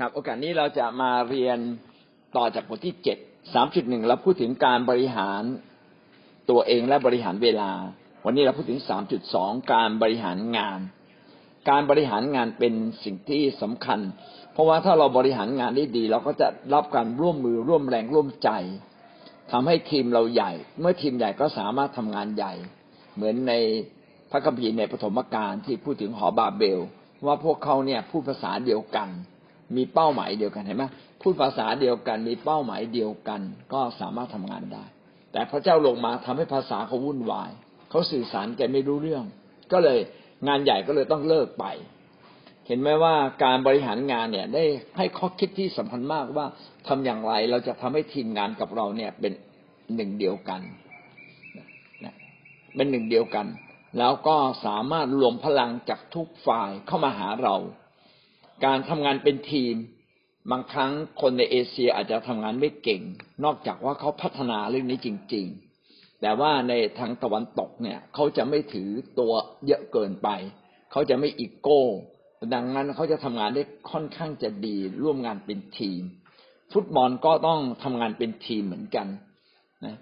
ครับโอกาสนี้เราจะมาเรียนต่อจากบทที่เจ็ดสามจุดหนึ่งเราพูดถึงการบริหารตัวเองและบริหารเวลา วันนี้เราพูดถึงสามจุดสองการบริหารงาน การบริหารงานเป็นสิ่งที่สำคัญ เพราะว่าถ้าเราบริหารงานได้ดี เราก็จะรับการร่วมมือร่วมแรงร่วมใจทำให้ทีมเราใหญ่ เมื่อทีมใหญ่ก็สามารถทำงานใหญ่ เหมือนในพระคัมภีร์ในปฐมกาลที่พูดถึงหอบาเบล ว่าพวกเขาเนี่ยพูดภาษาเดียวกัน มีเป้าหมายเดียวกันเห็นไหมพูดภาษาเดียวกัน มีเป้าหมายเดียวกัน ก็สามารถทำงานได้ แต่พระเจ้าลงมาทำให้ภาษาเขาวุ่นวาย เขาสื่อสารกันไม่รู้เรื่อง ก็เลยงานใหญ่ก็เลยต้องเลิกไป เห็นไหมว่าการบริหารงานเนี่ยได้ให้ข้อคิดที่สำคัญมากว่าทำอย่างไรเราจะทำให้ทีมงานกับเราเนี่ยเป็นหนึ่งเดียวกันเป็นหนึ่งเดียวกัน แล้วก็สามารถรวมพลังจากทุกฝ่ายเข้ามาหาเรา การทำงานเป็นทีม บางครั้งคนในเอเชียอาจจะทำงานไม่เก่ง นอกจากว่าเขาพัฒนาเรื่องนี้จริง ๆ แต่ว่าในทางตะวันตกเนี่ยเขาจะไม่ถือตัวเยอะเกินไป เขาจะไม่อีโก้ ดังนั้นเขาจะทำงานได้ค่อนข้างจะดีร่วมงานเป็นทีม ฟุตบอลก็ต้องทำงานเป็นทีมเหมือนกัน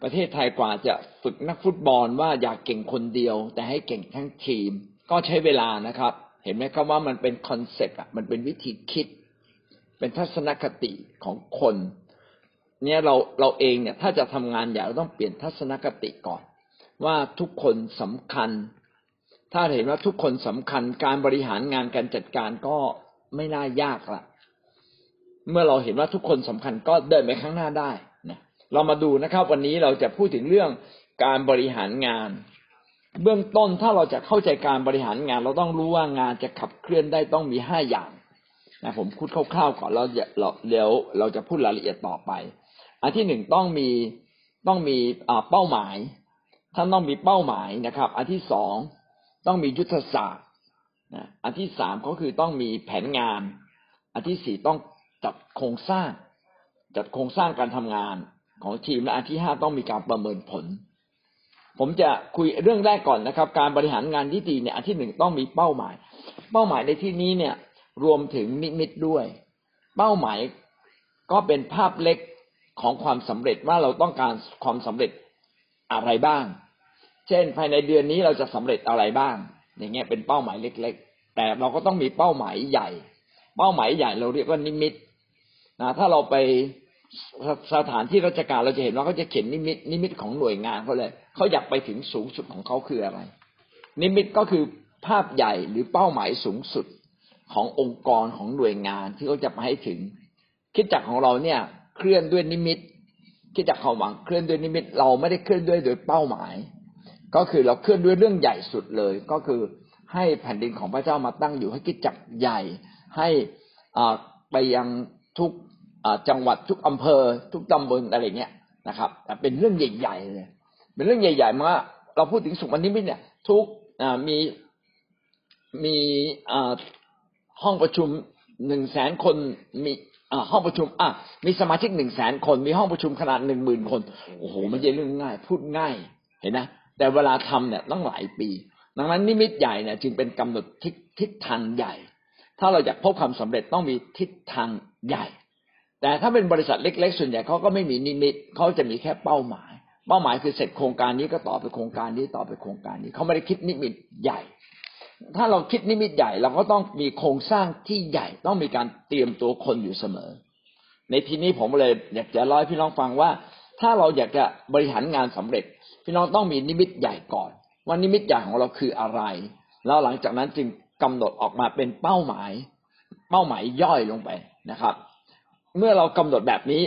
ประเทศไทยกว่าจะฝึกนักฟุตบอลว่าอยากเก่งคนเดียว แต่ให้เก่งทั้งทีม ก็ใช้เวลานะครับ เห็นไหมครับว่ามันเป็นคอนเซ็ปต์อะมันเป็นวิธีคิด เป็นทัศนคติของคน เนี่ยเราเราเองเนี่ย ถ้าจะทำงานใหญ่เราต้องเปลี่ยนทัศนคติก่อน ว่าทุกคนสำคัญ ถ้าเห็นว่าทุกคนสำคัญ การบริหารงานการจัดการก็ไม่น่ายากละเมื่อเราเห็นว่าทุกคนสำคัญก็เดินไปข้างหน้าได้นะเรามาดูนะครับ วันนี้เราจะพูดถึงเรื่องการบริหารงาน เบื้องต้นถ้าเราจะเข้าใจการบริหารงาน เราต้องรู้ว่างานจะขับเคลื่อนได้ต้องมีห้าอย่างนะผมพูดคร่าวๆก่อนแล้วเดี๋ยวเราจะพูดรายละเอียดต่อไป อันที่หนึ่งต้องมีต้องมีเป้าหมายท่านต้องมีเป้าหมายนะครับ อันที่สองต้องมียุทธศาสตร์นะอันที่สามก็คือต้องมีแผนงาน อันที่สี่ต้องจัดโครงสร้าง จัดโครงสร้างการทำงานของทีมและอันที่ห้าต้องมีการประเมินผล ผมจะคุยเรื่องแรกก่อนนะครับ การบริหารงานที่ดีเนี่ยอันที่หนึ่งต้องมีเป้าหมาย เป้าหมายในที่นี้เนี่ยรวมถึงนิมิตด้วย เป้าหมายก็เป็นภาพเล็กของความสำเร็จว่าเราต้องการความสำเร็จอะไรบ้าง เช่นภายในเดือนนี้เราจะสำเร็จอะไรบ้าง อย่างเงี้ยเป็นเป้าหมายเล็ก ๆ แต่เราก็ต้องมีเป้าหมายใหญ่ เป้าหมายใหญ่เราเรียกว่านิมิตนะถ้าเราไป สถานที่ราชการเราจะเห็นว่าเขาจะเขียนนิมิตนิมิตของหน่วยงานเขาเลยเขาอยากไปถึงสูงสุดของเขาคืออะไร นิมิตก็คือภาพใหญ่หรือเป้าหมายสูงสุดขององค์กรของหน่วยงานที่เขาจะไปให้ถึง คริสตจักรของเราเนี่ยเคลื่อนด้วยนิมิต คิดจักความหวังเคลื่อนด้วยนิมิต เราไม่ได้เคลื่อนด้วยโดยเป้าหมาย ก็คือเราเคลื่อนด้วยเรื่องใหญ่สุดเลย ก็คือให้แผ่นดินของพระเจ้ามาตั้งอยู่ให้คิดจักใหญ่ให้ไปยังทุก จังหวัดทุกอำเภอ ทุกตำบลอะไรเงี้ยนะครับเป็นเรื่องใหญ่ๆเลยเป็นเรื่องใหญ่ๆมาเราพูดถึงสุขวันนี้เนี่ย ทุกมีมีห้องประชุมหนึ่งแสนคนมีห้องประชุมอะมีสมาชิกหนึ่งแสนคน มีห้องประชุมขนาดหนึ่งหมื่นคนโอ้โหมันเรื่องง่าย พูดง่ายเห็นนะแต่เวลาทำเนี่ยต้องหลายปี ดังนั้นนิมิตใหญ่เนี่ยจึงเป็นกำหนดทิศทิศทางใหญ่ ถ้าเราอยากพบความสำเร็จต้องมีทิศทางใหญ่ แต่ถ้าเป็นบริษัทเล็ก ๆ ส่วนใหญ่เขาก็ไม่มีนิมิตเขาจะมีแค่เป้าหมาย เป้าหมายคือเสร็จโครงการนี้ก็ต่อไปโครงการนี้ต่อไปโครงการนี้เขาไม่ได้คิดนิมิตใหญ่ ถ้าเราคิดนิมิตใหญ่เราก็ต้องมีโครงสร้างที่ใหญ่ต้องมีการเตรียมตัวคนอยู่เสมอ ในที่นี้ผมเลยอยากจะเล่าให้พี่น้องฟังว่า ถ้าเราอยากจะบริหารงานสำเร็จ พี่น้องต้องมีนิมิตใหญ่ก่อน ว่านิมิตใหญ่ของเราคืออะไร แล้วหลังจากนั้นจึงกำหนดออกมาเป็นเป้าหมาย เป้าหมายย่อยลงไปนะครับ เมื่อเรากำหนดแบบนี้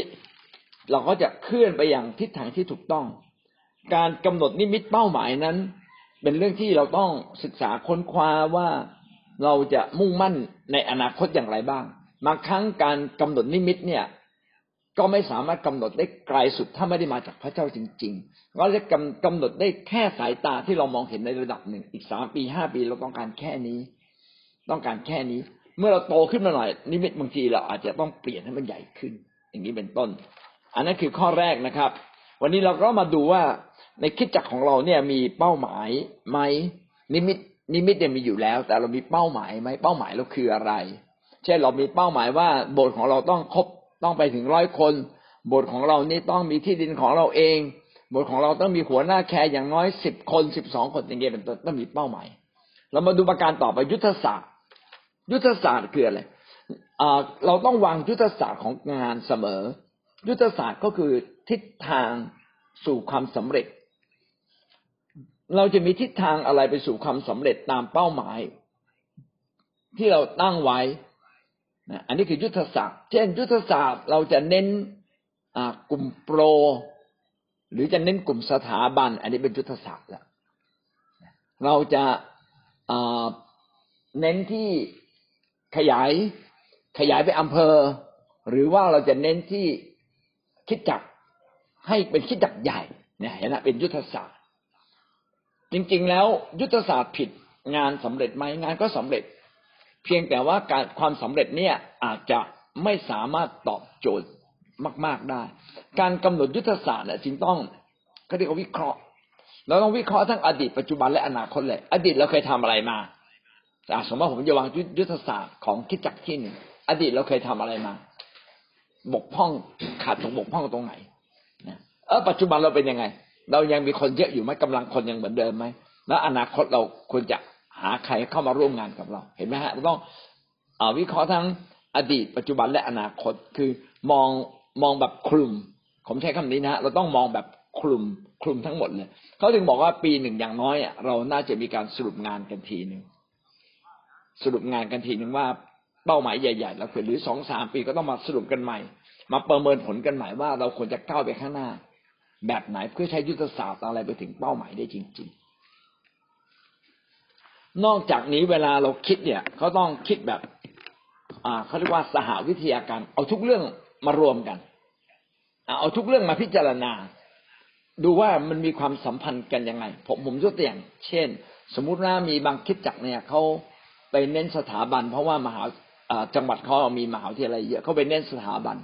เราก็จะเคลื่อนไปอย่างทิศทางที่ถูกต้อง การกำหนดนิมิตเป้าหมายนั้น เป็นเรื่องที่เราต้องศึกษาค้นคว้าว่าเราจะมุ่งมั่นในอนาคตอย่างไรบ้างบางครั้งการกำหนดนิมิตเนี่ย ก็ไม่สามารถกำหนดได้ไกลสุดถ้าไม่ได้มาจากพระเจ้าจริงๆเราจะกำกำหนดได้แค่สายตาที่เรามองเห็นในระดับหนึ่ง อีกสามปีห้าปีเราต้องการแค่นี้ ต้องการแค่นี้ เมื่อเราโตขึ้นมาหน่อยนิมิตบางทีเราอาจจะต้องเปลี่ยนให้มันใหญ่ขึ้น อย่างนี้เป็นต้น อันนั้นคือข้อแรกนะครับ วันนี้เราก็มาดูว่าในคิดจักของเราเนี่ยมีเป้าหมายไหมนิมิตนิมิตเนี่ยมีอยู่แล้ว แต่เรามีเป้าหมายไหมเป้าหมายเราคืออะไร เช่นเรามีเป้าหมายว่าโบสถ์ของเราต้องครบต้องไปถึงร้อยคน โบสถ์ของเรานี่ต้องมีที่ดินของเราเองโบสถ์ของเราต้องมีหัวหน้าแคร์อย่างน้อยสิบคนสิบสองคนอย่างเงี้ยเป็นต้นต้องมีเป้าหมาย เรามาดูประการต่อไปยุทธศาสตร์ ยุทธศาสตร์คืออะไรเราต้องวางยุทธศาสตร์ของงานเสมอ ยุทธศาสตร์ก็คือทิศทางสู่ความสำเร็จ เราจะมีทิศทางอะไรไปสู่ความสำเร็จตามเป้าหมาย ที่เราตั้งไว้นะอันนี้คือยุทธศาสตร์ เช่น ยุทธศาสตร์เราจะเน้นกลุ่มโปร หรือจะเน้นกลุ่มสถาบัน อันนี้เป็นยุทธศาสตร์แล้วเราจะเน้นที่ ขยายขยายไปอำเภอ หรือว่าเราจะเน้นที่คิดจักให้เป็นคิดจักใหญ่เนี่ยเห็นไหมเป็นยุทธศาสตร์ จริงๆ แล้วยุทธศาสตร์ผิดงานสำเร็จไหมงานก็สำเร็จ เพียงแต่ว่าการความสำเร็จเนี่ยอาจจะไม่สามารถตอบโจทย์มาก ๆได้ การกำหนดยุทธศาสตร์เนี่ยจึงต้องเขาเรียกว่าวิเคราะห์เราต้องวิเคราะห์ทั้งอดีตปัจจุบันและอนาคตเลย อดีตเราเคยทำอะไรมา สมมติผมจะวางยุทธศาสตร์ของคิดจักที่หนึ่งอดีตเราเคยทำอะไรมา บกพร่องขาดตรงบกพร่องตรงไหนเออปัจจุบันเราเป็นยังไง เรายังมีคนเยอะอยู่ไหมกำลังคนยังเหมือนเดิมไหมแล้วอนาคตเราควรจะหาใครเข้ามาร่วมงานกับเรา เห็นไหมฮะเราต้องอวิเคราะห์ทั้งอดีต ปัจจุบันและอนาคตคือมองมองแบบคลุม ผมใช้คำนี้นะเราต้องมองแบบคลุมคลุมทั้งหมดเลยเขาถึงบอกว่าปีหนึ่งอย่างน้อยเราน่าจะมีการสรุปงานกันทีหนึ่ง สรุปงานกันทีหนึ่งว่าเป้าหมายใหญ่ๆเราควรหรือสองสามปีก็ต้องมาสรุปกันใหม่ มาประเมินผลกันใหม่ว่าเราควรจะก้าวไปข้างหน้า แบบไหนเพื่อใช้ยุทธศาสตร์อะไรไปถึงเป้าหมายได้จริง ๆ นอกจากนี้เวลาเราคิดเนี่ยเขาต้องคิดแบบอ่าเขาเรียกว่าสหวิทยาการเอาทุกเรื่องมารวมกันเอาทุกเรื่องมาพิจารณา ดูว่ามันมีความสัมพันธ์กันยังไง ผมผมยกตัวอย่าง เช่น สมมุติว่ามีบางคิดจักเนี่ยเขา ไปเน้นสถาบัน เพราะว่ามหาจังหวัดเขามีมหาวิทยาลัยเยอะเขาไปเน้นสถาบัน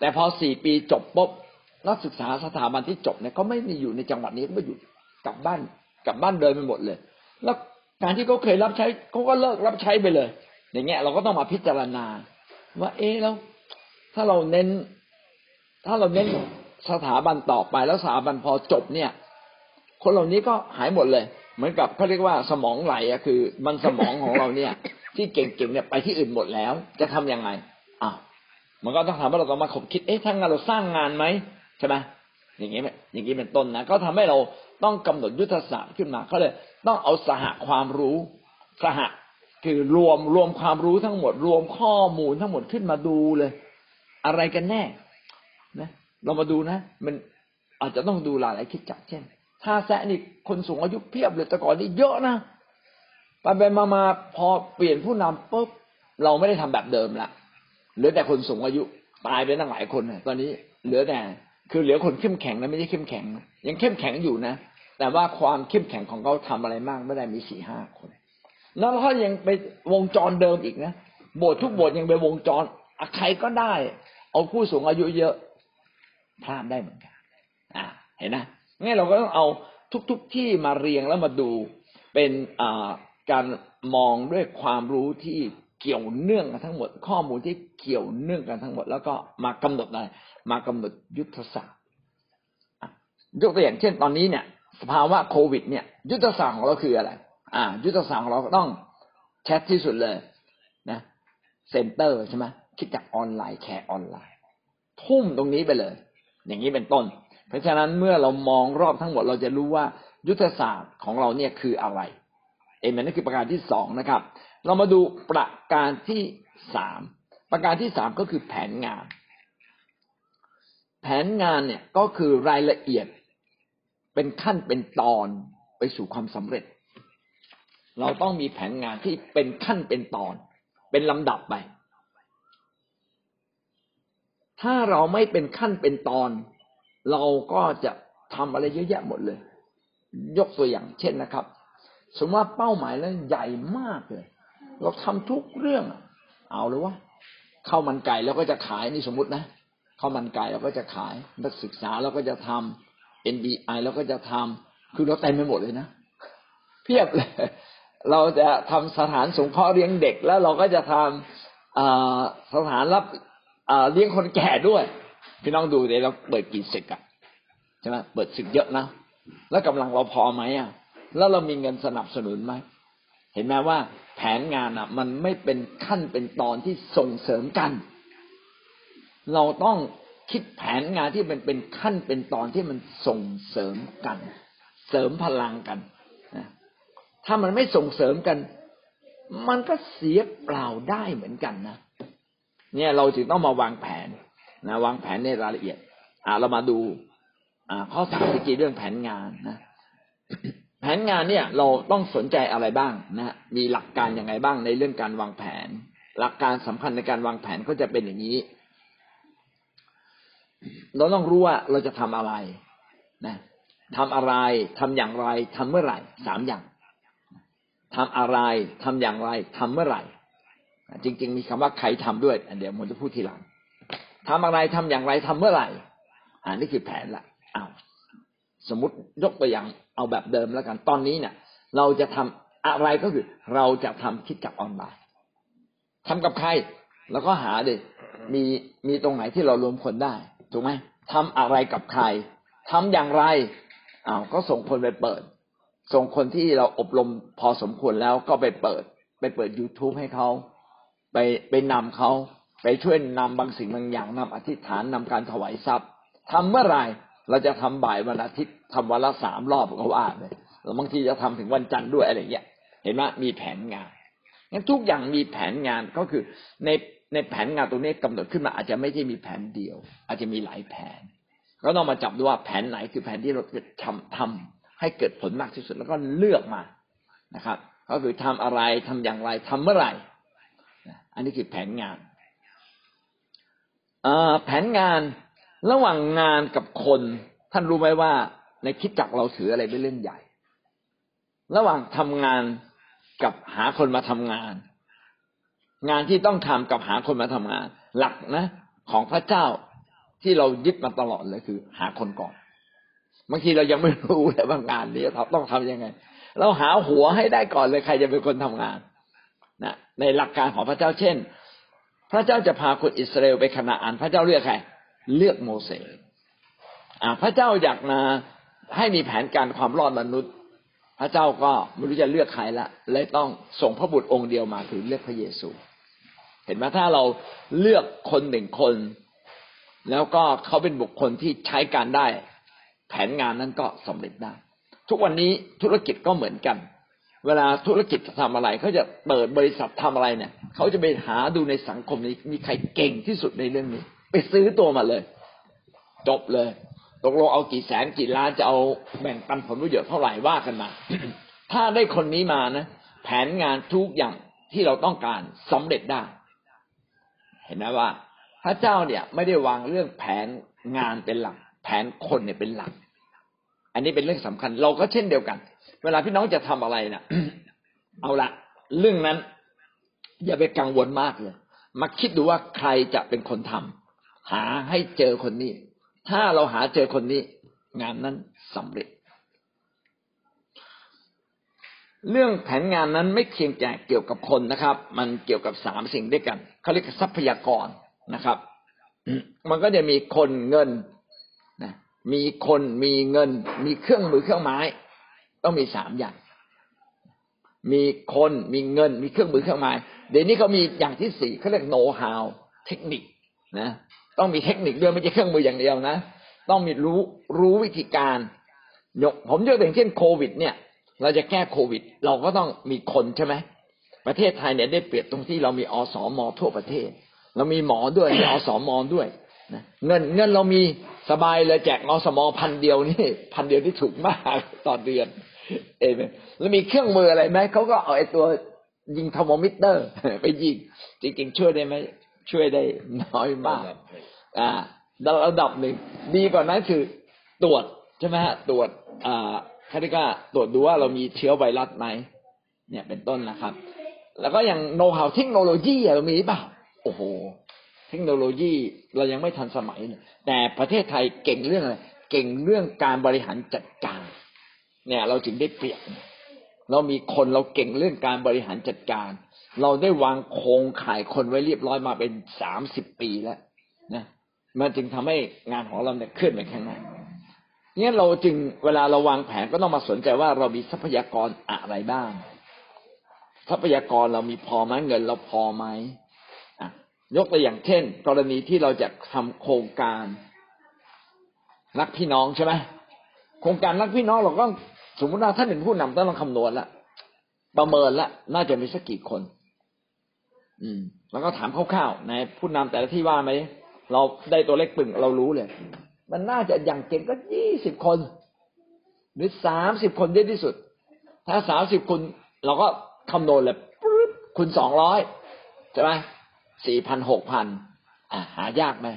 แต่พอสี่ปีจบปุ๊บนักศึกษาสถาบันที่จบเนี่ยเขาไม่ได้อยู่ในจังหวัดนี้เขาไปอยู่กลับบ้านกลับบ้านเดินไปหมดเลย แล้วการที่เขาเคยรับใช้เขาก็เลิกรับใช้ไปเลย อย่างเงี้ยเราก็ต้องมาพิจารณา ว่า เอ๊แล้วถ้าเราเน้น ถ้าเราเน้นสถาบันต่อไปแล้วสถาบันพอจบเนี่ย คนเหล่านี้ก็หายหมดเลย เหมือนกับเขาเรียกว่าสมองไหลอะคือ มันสมองของเราเนี่ย ที่เก่งๆเนี่ยไปที่อื่นหมดแล้ว จะทํำยังไงอ่าวมันก็ต้องถามว่าเราต้องมาขบคิดเอ๊ะถ้างานเราสร้างงานไหมใช่ไหมอย่างนี้อย่างนี้เป็นต้นนะก็ทำให้เราต้องกำหนดยุทธศาสตร์ขึ้นมาก็เลยต้องเอาสหความรู้สหคือรวมรวมความรู้ทั้งหมด รวมข้อมูลทั้งหมดขึ้นมาดูเลย อะไรกันแน่นะ เรามาดูนะ มันอาจจะต้องดูหลายหลายคิดจักเช่น ถ้าแซะนี่คนสูงอายุเพียบเลยแต่ก่อนนี่เยอะนะไปไปมามาพอเปลี่ยนผู้นำปุ๊บเราไม่ได้ทำแบบเดิมละเหลือแต่คนสูงอายุตายไปตั้งหลายคนตอนนี้เหลือแต่คือเหลือคนเข้มแข็งนะไม่ใช่เข้มแข็งยังเข้มแข็งอยู่นะแต่ว่าความเข้มแข็งของเขาทำอะไรมากไม่ได้มีสี่ห้าคนแล้วเขายังไปวงจรเดิมอีกนะโบสถ์ทุกโบสถ์ยังไปวงจรใครก็ได้ เอาผู้สูงอายุเยอะพลาดได้เหมือนกันอ่าเห็นนะ นเราก็ต้องเอาทุกๆทที่มาเรียงแล้วมาดูเป็นการมองด้วยความรู้ที่เกี่ยวเนื่องกันทั้งหมด ข้อมูลที่เกี่ยวเนื่องกันทั้งหมด แล้วก็มากำหนดอะไรมากำหนดยุทธศาสตร์ยกตัวอย่างเช่นตอนนี้เนี่ย สภาวะโควิด เนี่ย ยุทธศาสตร์ของเราคืออะไร อ่า ยุทธศาสตร์ของเราต้องแชทที่สุดเลยนะเซ็นเตอร์ใช่ไหมคิดจากออนไลน์แชร์ออนไลน์ ทุ่มตรงนี้ไปเลย อย่างนี้เป็นต้น เพราะฉะนั้นเมื่อเรามองรอบทั้งหมดเราจะรู้ว่ายุทธศาสตร์ของเราเนี่ยคืออะไร เอเมนนั่นคือประการที่สองนะครับ เรามาดูประการที่สามประการที่สามก็คือแผนงาน แผนงานเนี่ยก็คือรายละเอียดเป็นขั้นเป็นตอนไปสู่ความสำเร็จ เราต้องมีแผนงานที่เป็นขั้นเป็นตอน เป็นลำดับไป ถ้าเราไม่เป็นขั้นเป็นตอน เราก็จะทำอะไรเยอะแยะหมดเลย ยกตัวอย่างเช่นนะครับ สมมติว่าเป้าหมายนั้นใหญ่มากเลย เราทำทุกเรื่อง เอาเลยว่าข้าวมันไก่เราก็จะขายนี่สมมตินะข้าวมันไก่เราก็จะขาย นักศึกษาเราก็จะทำ NDI เราก็จะทำคือเราเต็มไปหมดเลยนะ เพียบเลย เราจะทำสถานสงเคราะห์เลี้ยงเด็กแล้วเราก็จะทสถานรับเลี้ยงคนแก่ด้วย พี่น้องดูเดี๋ยวเราเปิดกี่ศึกอะใช่ไหมเปิดศึกเยอะนะแล้วกำลังเราพอไหมอะ แล้วเรามีเงินสนับสนุนไหมเห็นไหมว่าแผนงานอะ มันไม่เป็นขั้นเป็นตอนที่ส่งเสริมกัน เราต้องคิดแผนงานที่มันเป็นขั้นเป็นตอนที่มันส่งเสริมกัน เสริมพลังกันถ้ามันไม่ส่งเสริมกัน มันก็เสียเปล่าได้เหมือนกันนะเนี่ยเราจึงต้องมาวางแผน นะวางแผนในรายละเอียด อ่าเรามาดู อ่าข้อสามตะกี้เรื่องแผนงานนะ แผนงานเนี่ย เราต้องสนใจอะไรบ้างนะมีหลักการยังไงบ้างในเรื่องการวางแผน หลักการสำคัญในการวางแผนก็จะเป็นอย่างนี้ เราต้องรู้ว่าเราจะทำอะไร นะทำอะไรทำอย่างไรทำเมื่อไหร่สามอย่างทำอะไรทำอย่างไรทำเมื่อไหร่จริง ๆ มีคำว่าใครทำด้วยเดี๋ยวผมจะพูดทีหลัง ทำอะไรทำอย่างไรทำเมื่อไหร่อันนี้คือแผนละเอาสมมติยกตัวอย่างเอาแบบเดิมแล้วกัน ตอนนี้เนี่ย เราจะทำอะไรก็คือ เราจะทำคิดจับออนไลน์ทำกับใคร แล้วก็หาดิมีมีตรงไหนที่เรารวมคนได้ถูกไหมทำอะไรกับใครทำอย่างไรอ้าวก็ส่งคนไปเปิด ส่งคนที่เราอบรมพอสมควรแล้วก็ไปเปิด ไปเปิด youtube ให้เขาไปไปนำเขา ไปช่วยนำบางสิ่งบางอย่างนำอธิษฐานนำการถวายทรัพย์ทำเมื่อไหร่เราจะทำบ่ายวันอาทิตย์ทำวันละสามรอบเขาว่าเลยแล้วบางทีจะทำถึงวันจันทร์ด้วยอะไรเงี้ย เห็นไหมมีแผนงานงั้นทุกอย่างมีแผนงานก็คือในในแผนงานตรงนี้กำหนดขึ้นมาอาจจะไม่ใช่มีแผนเดียว อาจจะมีหลายแผน ก็ต้องมาจับดูว่าแผนไหนคือแผนที่เราจะทำทำให้เกิดผลมากที่สุดแล้วก็เลือกมานะครับ ก็คือทำอะไรทำอย่างไรทำเมื่อไหร่อันนี้คือแผนงาน แผนงานระหว่างงานกับคน ท่านรู้ไหมว่า ในคิดจักเราถืออะไรเป็นเรื่องใหญ่ ระหว่างทำงานกับหาคนมาทำงาน งานที่ต้องทำกับหาคนมาทำงาน หลักนะ ของพระเจ้าที่เรายึดมาตลอดเลยคือ หาคนก่อนบางทีเรายังไม่รู้เลยว่างานนี้ต้องทํำยังไง เราหาหัวให้ได้ก่อนเลยใครจะเป็นคนทำงานนะในหลักการของพระเจ้าเช่น พระเจ้าจะพาคนอิสราเอลไปขณะอันพระเจ้าเลือกใคร เลือกโมเสสพระเจ้าอยากมาให้มีแผนการความรอดมนุษย์ พระเจ้าก็ไม่รู้จะเลือกใครละเลยต้องส่งพระบุตรองค์เดียวมาคือเลือกพระเยซู เห็นไหมถ้าเราเลือกคนหนึ่งคน แล้วก็เขาเป็นบุคคลที่ใช้การได้ แผนงานนั้นก็สำเร็จได้ ทุกวันนี้ธุรกิจก็เหมือนกัน เวลาธุรกิจจะทำอะไรเขาจะเปิดบริษัททำอะไรเนี่ยเขาจะไปหาดูในสังคมนี้มีใครเก่งที่สุดในเรื่องนี้ ไปซื้อตัวมาเลย จบเลยตกลงเอากี่แสนกี่ล้านจะเอาแบ่งปันผลประโยชน์เท่าไหร่ว่ากันมาถ้าได้คนนี้มานะ แผนงานทุกอย่างที่เราต้องการสำเร็จได้ เห็นไหมว่า พระเจ้าเนี่ยไม่ได้วางเรื่องแผนงานเป็นหลัก แผนคนเนี่ยเป็นหลัก อันนี้เป็นเรื่องสำคัญ เราก็เช่นเดียวกัน เวลาพี่น้องจะทำอะไรนะเอาละเรื่องนั้น อย่าไปกังวลมากเลยมาคิดดูว่าใครจะเป็นคนทำหาให้เจอคนนี้ ถ้าเราหาเจอคนนี้ งานนั้นสำเร็จ เรื่องแผนงานนั้นไม่เพียงแต่เกี่ยวกับคนนะครับ มันเกี่ยวกับสามสิ่งด้วยกันเขาเรียกทรัพยากรนะครับ มันก็จะมีคนเงินนะมีคนมีเงิน มีเครื่องมือเครื่องไม้ ต้องมีสามอย่าง มีคนมีเงินมีเครื่องมือเครื่องไม้เดี๋ยวนี้เขามีอย่างที่สี่เขาเรียกโน้ตฮาวเทคนิคนะต้องมีเทคนิคด้วยไม่ใช่เครื่องมืออย่างเดียวนะ ต้องมีรู้รู้วิธีการยกผมยกตัวอย่างเช่นโควิด เนี่ย เราจะแก้โควิด เราก็ต้องมีคนใช่ไหมประเทศไทยเนี่ยได้เปรียบตรงที่เรามีอสมอทั่วประเทศ เรามีหมอด้วยมีอสมอด้วยนะเงินเงินเรามี สบายเลยแจกอสมพันเดียวนี่พันเดียวที่ถูกมากต่อเดือน เอเมแล้วมีเครื่องมืออะไรไหมเขาก็เอาไอ้ตัวยิงเทอร์โมมิเตอร์ ไปยิงจริงๆช่วยได้ไหมช่วยได้น้อยมาก อ่าระดับหนึ่งดีกว่านั้นคือตรวจใช่ไหมฮะตรวจอ่าคาริก้าตรวจดูว่าเรามีเชื้อไวรัสไหมเนี่ยเป็นต้นนะครับ แล้วก็อย่างโน้ตหาเทคโนโลยีเรามีเปล่าโอ้โห เทคโนโลยีเรายังไม่ทันสมัย แต่ประเทศไทยเก่งเรื่องอะไรเก่งเรื่องการบริหารจัดการ เนี่ย เราจึงได้เปรียบเรามีคนเราเก่งเรื่องการบริหารจัดการ เราได้วางโครงข่ายคนไว้เรียบร้อยมาเป็นสามสิบปีแล้วนะมันจึงทำให้งานของเราเนี่ยเคลื่อนไปข้างหน้าเนี่ยเราจึงเวลาเราวางแผนก็ต้องมาสนใจว่าเรามีทรัพยากรอะไรบ้าง ทรัพยากรเรามีพอไหมเงินเราพอไหม ยกตัวอย่างเช่น กรณีที่เราจะทำโครงการรักพี่น้องใช่ไหมโครงการรักพี่น้องเราก็สมมติว่าท่านเป็นผู้นำต้องลองคำนวณละประเมินละน่าจะมีสักกี่คน อืม แล้วก็ถามคร่าวๆในผู้นำแต่ละที่ว่าไหมเราได้ตัวเลขปึ่งเรารู้เลย มันน่าจะอย่างเก่งก็ยี่สิบคน หรือสามสิบคนเยอะที่สุด ถ้าสามสิบคน เราก็คำนวณเลยปุ๊บคุณสองร้อยใช่ไหม สี่พันหกพันอ่าหายากไหม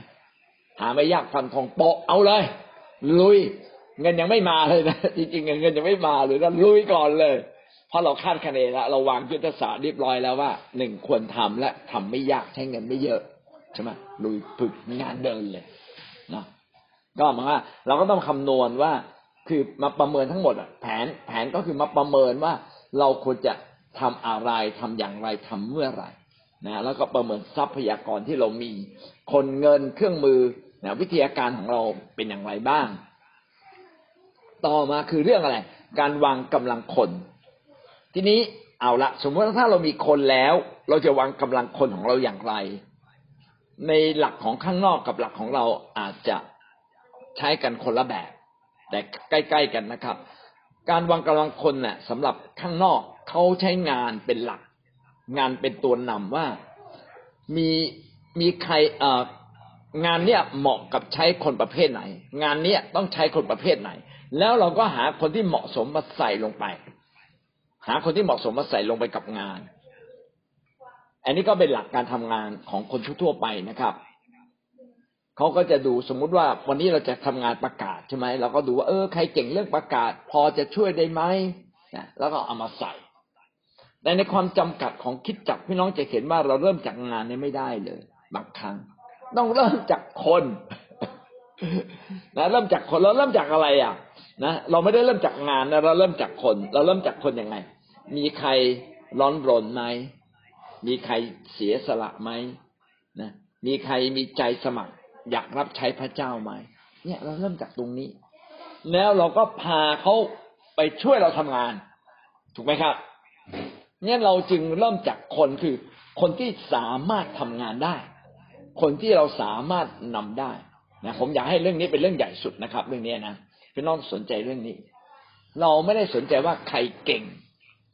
หาไม่ยากฟันทองโปะเอาเลย ลุย เงินยังไม่มาเลยนะจริงๆเงินยังไม่มาหรือก็ลุยก่อนเลย เพราะเราคาดคะเนแล้วเราวางยุทธศาสตร์เรียบร้อยแล้วว่าหนึ่งควรทำและทำไม่ยากใช้เงินไม่เยอะใช่ไหมลุยฝึกงานเดินเลยนะก็หมายว่า เราก็ต้องคำนวณว่าคือมาประเมินทั้งหมดอะแผนแผนก็คือมาประเมินว่าเราควรจะทำอะไรทำอย่างไรทำเมื่อไหร่ นะแล้วก็ประเมินทรัพยากรที่เรามี คนเงินเครื่องมือนะวิทยาการของเราเป็นอย่างไรบ้าง ต่อมาคือเรื่องอะไร การวางกำลังคน ทีนี้เอาละสมมติว่าถ้าเรามีคนแล้ว เราจะวางกำลังคนของเราอย่างไร ในหลักของข้างนอกกับหลักของเราอาจจะใช้กันคนละแบบ แต่ใกล้ๆกันนะครับ การวางกำลังคนเนี่ยสำหรับข้างนอกเขาใช้งานเป็นหลัก งานเป็นตัวนำว่ามีมีใครเอ่องานเนี้ยเหมาะกับใช้คนประเภทไหน งานเนี้ยต้องใช้คนประเภทไหน แล้วเราก็หาคนที่เหมาะสมมาใส่ลงไป หาคนที่เหมาะสมมาใส่ลงไปกับงาน อันนี้ก็เป็นหลักการทำงานของคนทั่วไปนะครับเขาก็จะดูสมมุติว่าวันนี้เราจะทำงานประกาศใช่ไหมเราก็ดูว่าเออใครเก่งเรื่องประกาศ พอจะช่วยได้ไหมนะแล้วก็เอามาใส่ แต่ในความจำกัดของคิดจักพี่น้องจะเห็นว่าเราเริ่มจากงานนี้ไม่ได้เลยบางครั้ง ต้องเริ่มจากคนนะเริ่มจากคนเราเริ่มจากอะไรอะนะเราไม่ได้เริ่มจากงานนะเราเริ่มจากคน เราเริ่มจากคนยังไง มีใครร้อนรนไหมมีใครเสียสละไหมนะมีใครมีใจสมัคร อยากรับใช้พระเจ้าไหมเนี่ยเราเริ่มจากตรงนี้ แล้วเราก็พาเขาไปช่วยเราทำงาน ถูกไหมครับ เนี่ยเราจึงเริ่มจากคนคือ คนที่สามารถทำงานได้ คนที่เราสามารถนำได้นะผมอยากให้เรื่องนี้เป็นเรื่องใหญ่สุดนะครับ เรื่องนี้นะพี่น้องสนใจเรื่องนี้ เราไม่ได้สนใจว่าใครเก่ง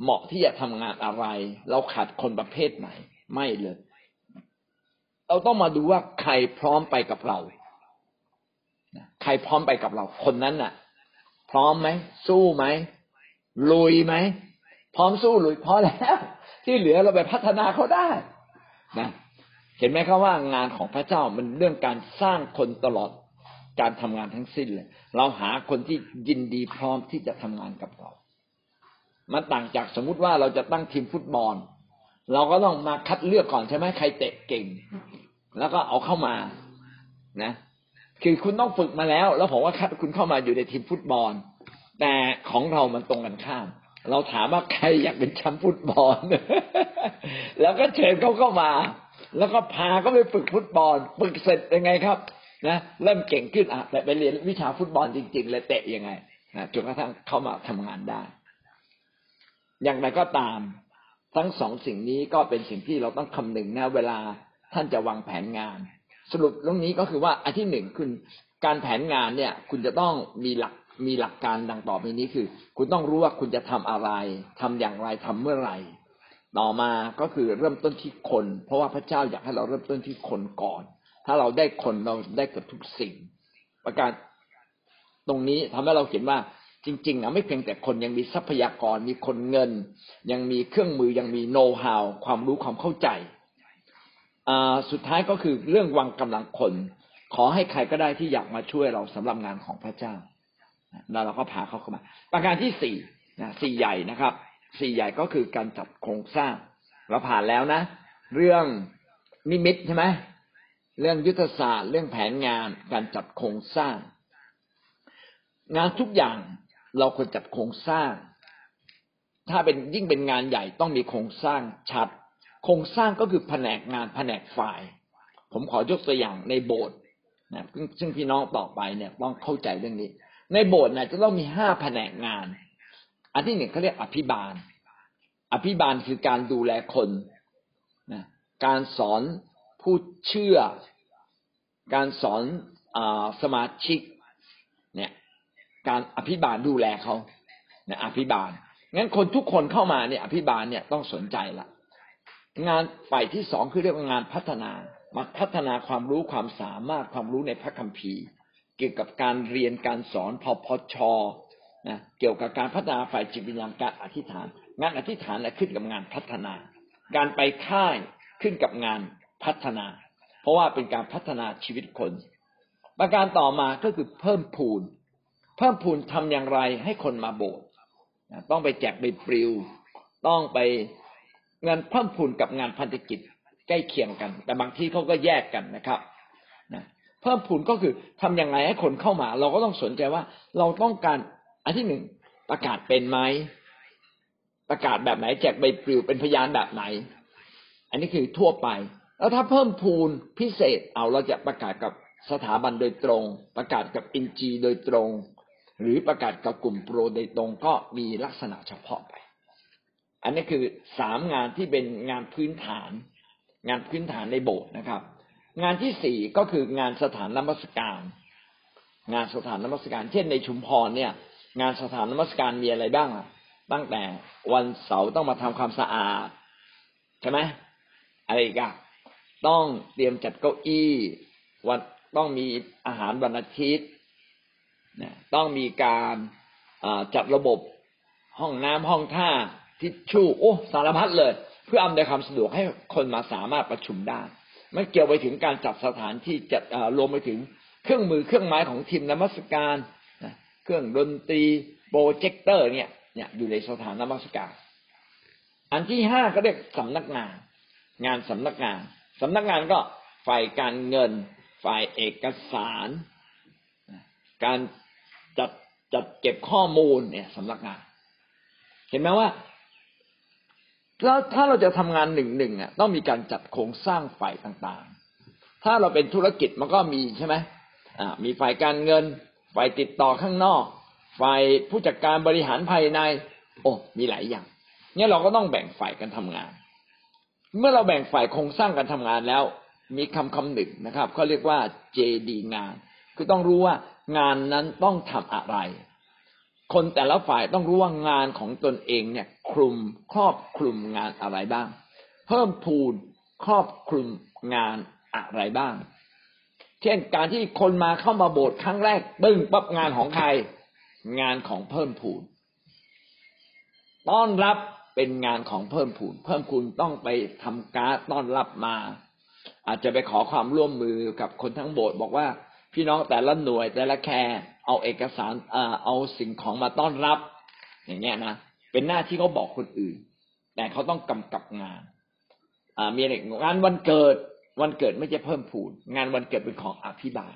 เหมาะที่จะทำงานอะไร เราขาดคนประเภทไหน ไม่เลย เราต้องมาดูว่าใครพร้อมไปกับเราใครพร้อมไปกับเรา คนนั้นน่ะ พร้อมไหมสู้ไหมลุยไหม พร้อมสู้หลุยพอแล้ว ที่เหลือเราไปพัฒนาเขาได้นะเห็นไหมครับว่างานของพระเจ้ามันเรื่องการสร้างคนตลอดการทำงานทั้งสิ้นเลย เราหาคนที่ยินดีพร้อมที่จะทำงานกับเรา มันต่างจากสมมุติว่าเราจะตั้งทีมฟุตบอล เราก็ต้องมาคัดเลือกก่อนใช่ไหมใครเตะเก่ง แล้วก็เอาเข้ามานะ คือคุณต้องฝึกมาแล้ว แล้วผมว่าคัดคุณเข้ามาอยู่ในทีมฟุตบอล แต่ของเรามันตรงกันข้าม เราถามว่าใครอยากเป็นแชมป์ฟุตบอล แล้วก็เชิญเขาเข้ามา แล้วก็พาก็ไปฝึกฟุตบอล ฝึกเสร็จยังไงครับนะเริ่มเก่งขึ้นอะแต่ไปเรียนวิชาฟุตบอลจริงๆเลยเตะยังไงนะจนกระทั่งเข้ามาทำงานได้ อย่างไรก็ตาม ทั้งสองสิ่งนี้ก็เป็นสิ่งที่เราต้องคำนึงนะเวลาท่านจะวางแผนงาน สรุปตรงนี้ก็คือว่าอันที่หนึ่งคุณการแผนงานเนี่ย คุณจะต้องมีหลัก มีหลักการดังต่อไปนี้คือ คุณต้องรู้ว่าคุณจะทำอะไรทำอย่างไรทำเมื่อไหร่ต่อมาก็คือเริ่มต้นที่คน เพราะว่าพระเจ้าอยากให้เราเริ่มต้นที่คนก่อน ถ้าเราได้คนเราได้เกับทุกสิ่ง ประการตรงนี้ทำให้เราเห็นว่าจริงๆนะไม่เพียงแต่คนยังมีทรัพยากรมีคนเงิน ยังมีเครื่องมือยังมีโน้ตฮาวความรู้ความเข้าใจสุดท้ายก็คือเรื่องวางกำลังคน ขอให้ใครก็ได้ที่อยากมาช่วยเราสำหรับงานของพระเจ้า แล้วเราก็พาเขาเข้ามา ประการที่สี่นะสี่ใหญ่นะครับ สี่ใหญ่ก็คือการจัดโครงสร้างเราผ่านแล้วนะ เรื่องนิมิตใช่ไหมเรื่องยุทธศาสตร์เรื่องแผนงานการจัดโครงสร้าง งานทุกอย่างเราควรจัดโครงสร้าง ถ้าเป็นยิ่งเป็นงานใหญ่ต้องมีโครงสร้างชัด โครงสร้างก็คือแผนกงานแผนกฝ่าย ผมขอยกตัวอย่างในโบสถ์นะซึ่งพี่น้องต่อไปเนี่ยต้องเข้าใจเรื่องนี้ ในโบสถ์เนี่ยจะต้องมีห้าแผนกงาน อันที่หนึ่งเขาเรียกอภิบาล อภิบาลคือการดูแลคนนะการสอนผู้เชื่อ การสอนอสมาชิก เนี่ย การอภิบาลดูแลเขาเนี่ยอภิบาลงั้นคนทุกคนเข้ามาเนี่ย อภิบาลเนี่ยต้องสนใจละงานฝ่ายที่สองคือเรียกว่างานพัฒนามาพัฒนาความรู้ความสามารถความรู้ในพระคัมภีร์ เกี่ยวกับการเรียนการสอนพอพชนะเกี่ยวกับการพัฒนาฝ่ายจิตวิญญาณการอธิษฐาน งานอธิษฐานนะขึ้นกับงานพัฒนา การไปค่ายขึ้นกับงานพัฒนา เพราะว่าเป็นการพัฒนาชีวิตคน ประการต่อมาก็คือเพิ่มพูน เพิ่มพูนทำอย่างไรให้คนมาโบสถ์ต้องไปแจกใบปลิว ต้องไปงานเพิ่มพูนกับงานพันธกิจใกล้เคียงกัน แต่บางที่เขาก็แยกกันนะครับนะ เพิ่มพูนก็คือทํำยังไงให้คนเข้ามา เราก็ต้องสนใจว่าเราต้องการอันที่หนึ่งประกาศเป็นไหมประกาศแบบไหนแจกใบปลิวเป็นพยานแบบไหน อันนี้คือทั่วไป แล้วถ้าเพิ่มพูนพิเศษเอาเราจะประกาศกับสถาบันโดยตรง ประกาศกับอินจีโดยตรง หรือประกาศกับกลุ่มโปรโดยตรงก็มีลักษณะเฉพาะไป อันนี้คือสามงานที่เป็นงานพื้นฐาน งานพื้นฐานในโบสถ์นะครับ งานที่สี่ก็คืองานสถานนมัสการ งานสถานนมัสการ เช่นในชุมพรเนี่ย งานสถานนมัสการมีอะไรบ้างตั้งแต่วันเสาร์ต้องมาทำความสะอาดใช่ไหมอะไรกอะต้องเตรียมจัดเก้าอี้วันต้องมีอาหารวันอาทิตย์นะต้องมีการจัดระบบห้องน้ำห้องท่าทิชชู่โอ้สารพัดเลย เพื่ออำนวยความสะดวกให้คนมาสามารถประชุมได้ มันเกี่ยวไปถึงการจัดสถานที่จัดรวมไปถึงเครื่องมือเครื่องไม้ของทีมนมัสการเครื่องดนตรีโปรเจคเตอร์เนี่ยเนี่ยอยู่ในสถานนมัสการ อันที่ห้าก็เรียกสำนักงาน งานสำนักงานสำนักงานก็ฝ่ายการเงิน ฝ่ายเอกสาร การจัดจัดเก็บข้อมูลเนี่ยสำนักงาน เห็นไหมว่า แล้วถ้าเราจะทำงานหนึ่งหนึ่งอะต้องมีการจัดโครงสร้างฝ่ายต่างๆ ถ้าเราเป็นธุรกิจมันก็มีใช่ไหมอ่ามีฝ่ายการเงิน ฝ่ายติดต่อข้างนอก ฝ่ายผู้จัดการบริหารภายใน โอ้มีหลายอย่างเนี่ยเราก็ต้องแบ่งฝ่ายกันทำงาน เมื่อเราแบ่งฝ่ายโครงสร้างการทำงานแล้ว มีคำคำหนึ่งนะครับเขาเรียกว่า JD งาน คือต้องรู้ว่างานนั้นต้องทำอะไร คนแต่ละฝ่ายต้องรู้ว่างานของตนเองเนี่ยคลุมครอบคลุมงานอะไรบ้าง เพิ่มพูนครอบคลุมงานอะไรบ้าง เช่นการที่คนมาเข้ามาโบสถ์ครั้งแรกตึ้งปั๊บงานของใคร งานของเพิ่มพูนต้อนรับเป็นงานของเพิ่มพูนเพิ่มพูนต้องไปทำการต้อนรับมา อาจจะไปขอความร่วมมือกับคนทั้งโบสถ์บอกว่า พี่น้องแต่ละหน่วยแต่ละแคร์ เอาเอกสารเอาสิ่งของมาต้อนรับ อย่างเงี้ยนะเป็นหน้าที่เขาบอกคนอื่น แต่เขาต้องกำกับงานมีอะไรงานวันเกิดวันเกิดไม่จะเพิ่มพูนงานวันเกิดเป็นของอภิบาล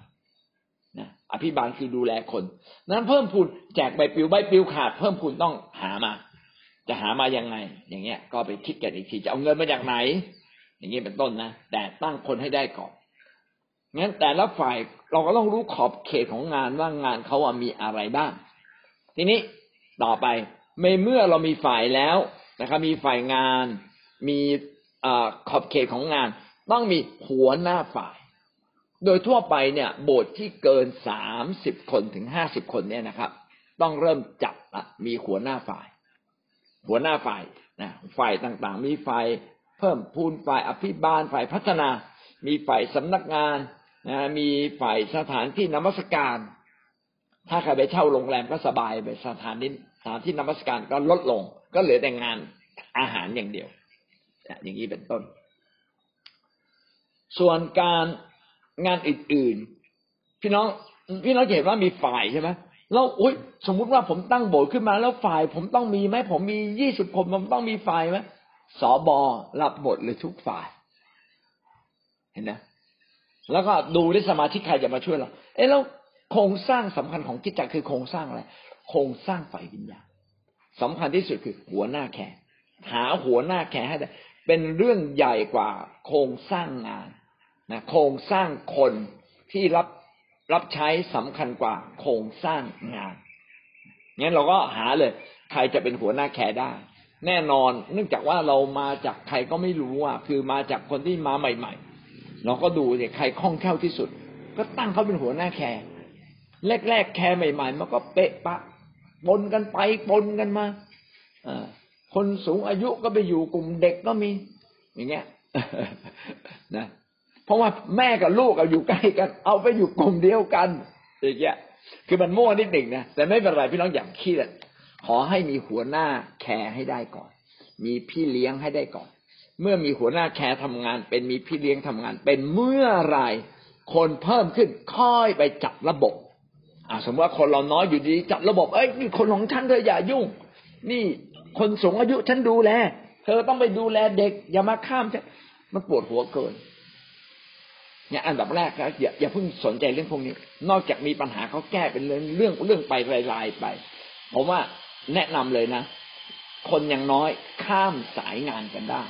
นะอภิบาลคือดูแลคนนั้นเพิ่มพูนแจกใบปลิวใบปลิวขาด เพิ่มพูนต้องหามา จะหามายังไง อย่างเงี้ย ก็ไปคิดกันอีกทีจะเอาเงินมาจากไหน อย่างเงี้ยเป็นต้นนะแต่ตั้งคนให้ได้ก่อน งั้นแต่ละฝ่ายเราก็ต้องรู้ขอบเขตของงานว่างานเขาว่ามีอะไรบ้าง ทีนี้ต่อไปเมื่อเรามีฝ่ายแล้วนะครับมีฝ่ายงาน มีอขอบเขตของงาน ต้องมีหัวหน้าฝ่าย โดยทั่วไปเนี่ย โบสถ์ที่เกินสามสิบคนถึงห้าสิบคนเนี่ยนะครับ ต้องเริ่มจับละมีหัวหน้าฝ่าย หัวหน้าฝ่ายนะฝ่ายต่างๆ มีฝ่ายเพิ่มพูนฝ่ายอภิบาลฝ่ายพัฒนา มีฝ่ายสำนักงาน นะมีฝ่ายสถานที่นมัสการ ถ้าใครไปเช่าโรงแรมก็สบายไปสถานที่สถานที่นมัสการก็ลดลง ก็เหลือแต่งานอาหารอย่างเดียวอย่างนี้เป็นต้น ส่วนการงานอื่นๆ พี่น้องพี่น้องเห็นว่ามีฝ่ายใช่ไหมแล้วอุ้ยสมมุติว่าผมตั้งโบสถ์ขึ้นมาแล้วฝ่าย ผมต้องมีไหมผมมียี่สิบคนผมต้องมีฝ่ายไหมสอบอรับหมดเลยทุกฝ่าย เห็นไหม แล้วก็ดูได้สมาชิกใครจะมาช่วยเราเอ๊ะแล้วโครงสร้างสำคัญของกิจจักรคือโครงสร้างอะไรโครงสร้างฝ่ายวิญญาณสำคัญที่สุดคือหัวหน้าแขกหาหัวหน้าแขกให้ได้เป็นเรื่องใหญ่กว่าโครงสร้างงานนะโครงสร้างคนที่รับรับใช้สำคัญกว่าโครงสร้างงานงั้นเราก็หาเลย ใครจะเป็นหัวหน้าแคร์ได้ แน่นอนเนื่องจากว่าเรามาจากใครก็ไม่รู้อะคือมาจากคนที่มาใหม่ ๆ เราก็ดูเนี่ยใครคล่องแคล่วที่สุด ก็ตั้งเขาเป็นหัวหน้าแคร์แรกๆแคร์ใหม่ ๆ มันก็เป๊ะปะปนกันไปปนกันมาอคนสูงอายุก็ไปอยู่กลุ่มเด็กก็มี อย่างเงี้ยนะเพราะว่าแม่กับลูกอยู่ใกล้กัน เอาไปอยู่กลุ่มเดียวกันอย่างเงี้ยคือมันมั่วนิดหนึ่งนะแต่ไม่เป็นไรพี่น้องอย่าเครียดขอให้มีหัวหน้าแคร์ให้ได้ก่อน มีพี่เลี้ยงให้ได้ก่อน เมื่อมีหัวหน้าแคร์ทำงาน เป็นมีพี่เลี้ยงทำงาน เป็นเมื่อไรคนเพิ่มขึ้นค่อยไปจับระบบอ่าสมมติว่าคนเราน้อยอยู่ดีจับระบบ เอ้ยนี่คนของฉันเธออย่ายุ่ง นี่คนสูงอายุฉันดูแล เธอต้องไปดูแลเด็ก อย่ามาข้ามฉันมันปวดหัวเกินเนี่ยอันดับแรกนะอย่าอย่าเพิ่งสนใจเรื่องพวกนี้ นอกจากมีปัญหาเขาแก้เป็นเรื่องเรื่องเรื่องไปรายๆไป ผมว่าแนะนำเลยนะ คนยังน้อยข้ามสายงานกันได้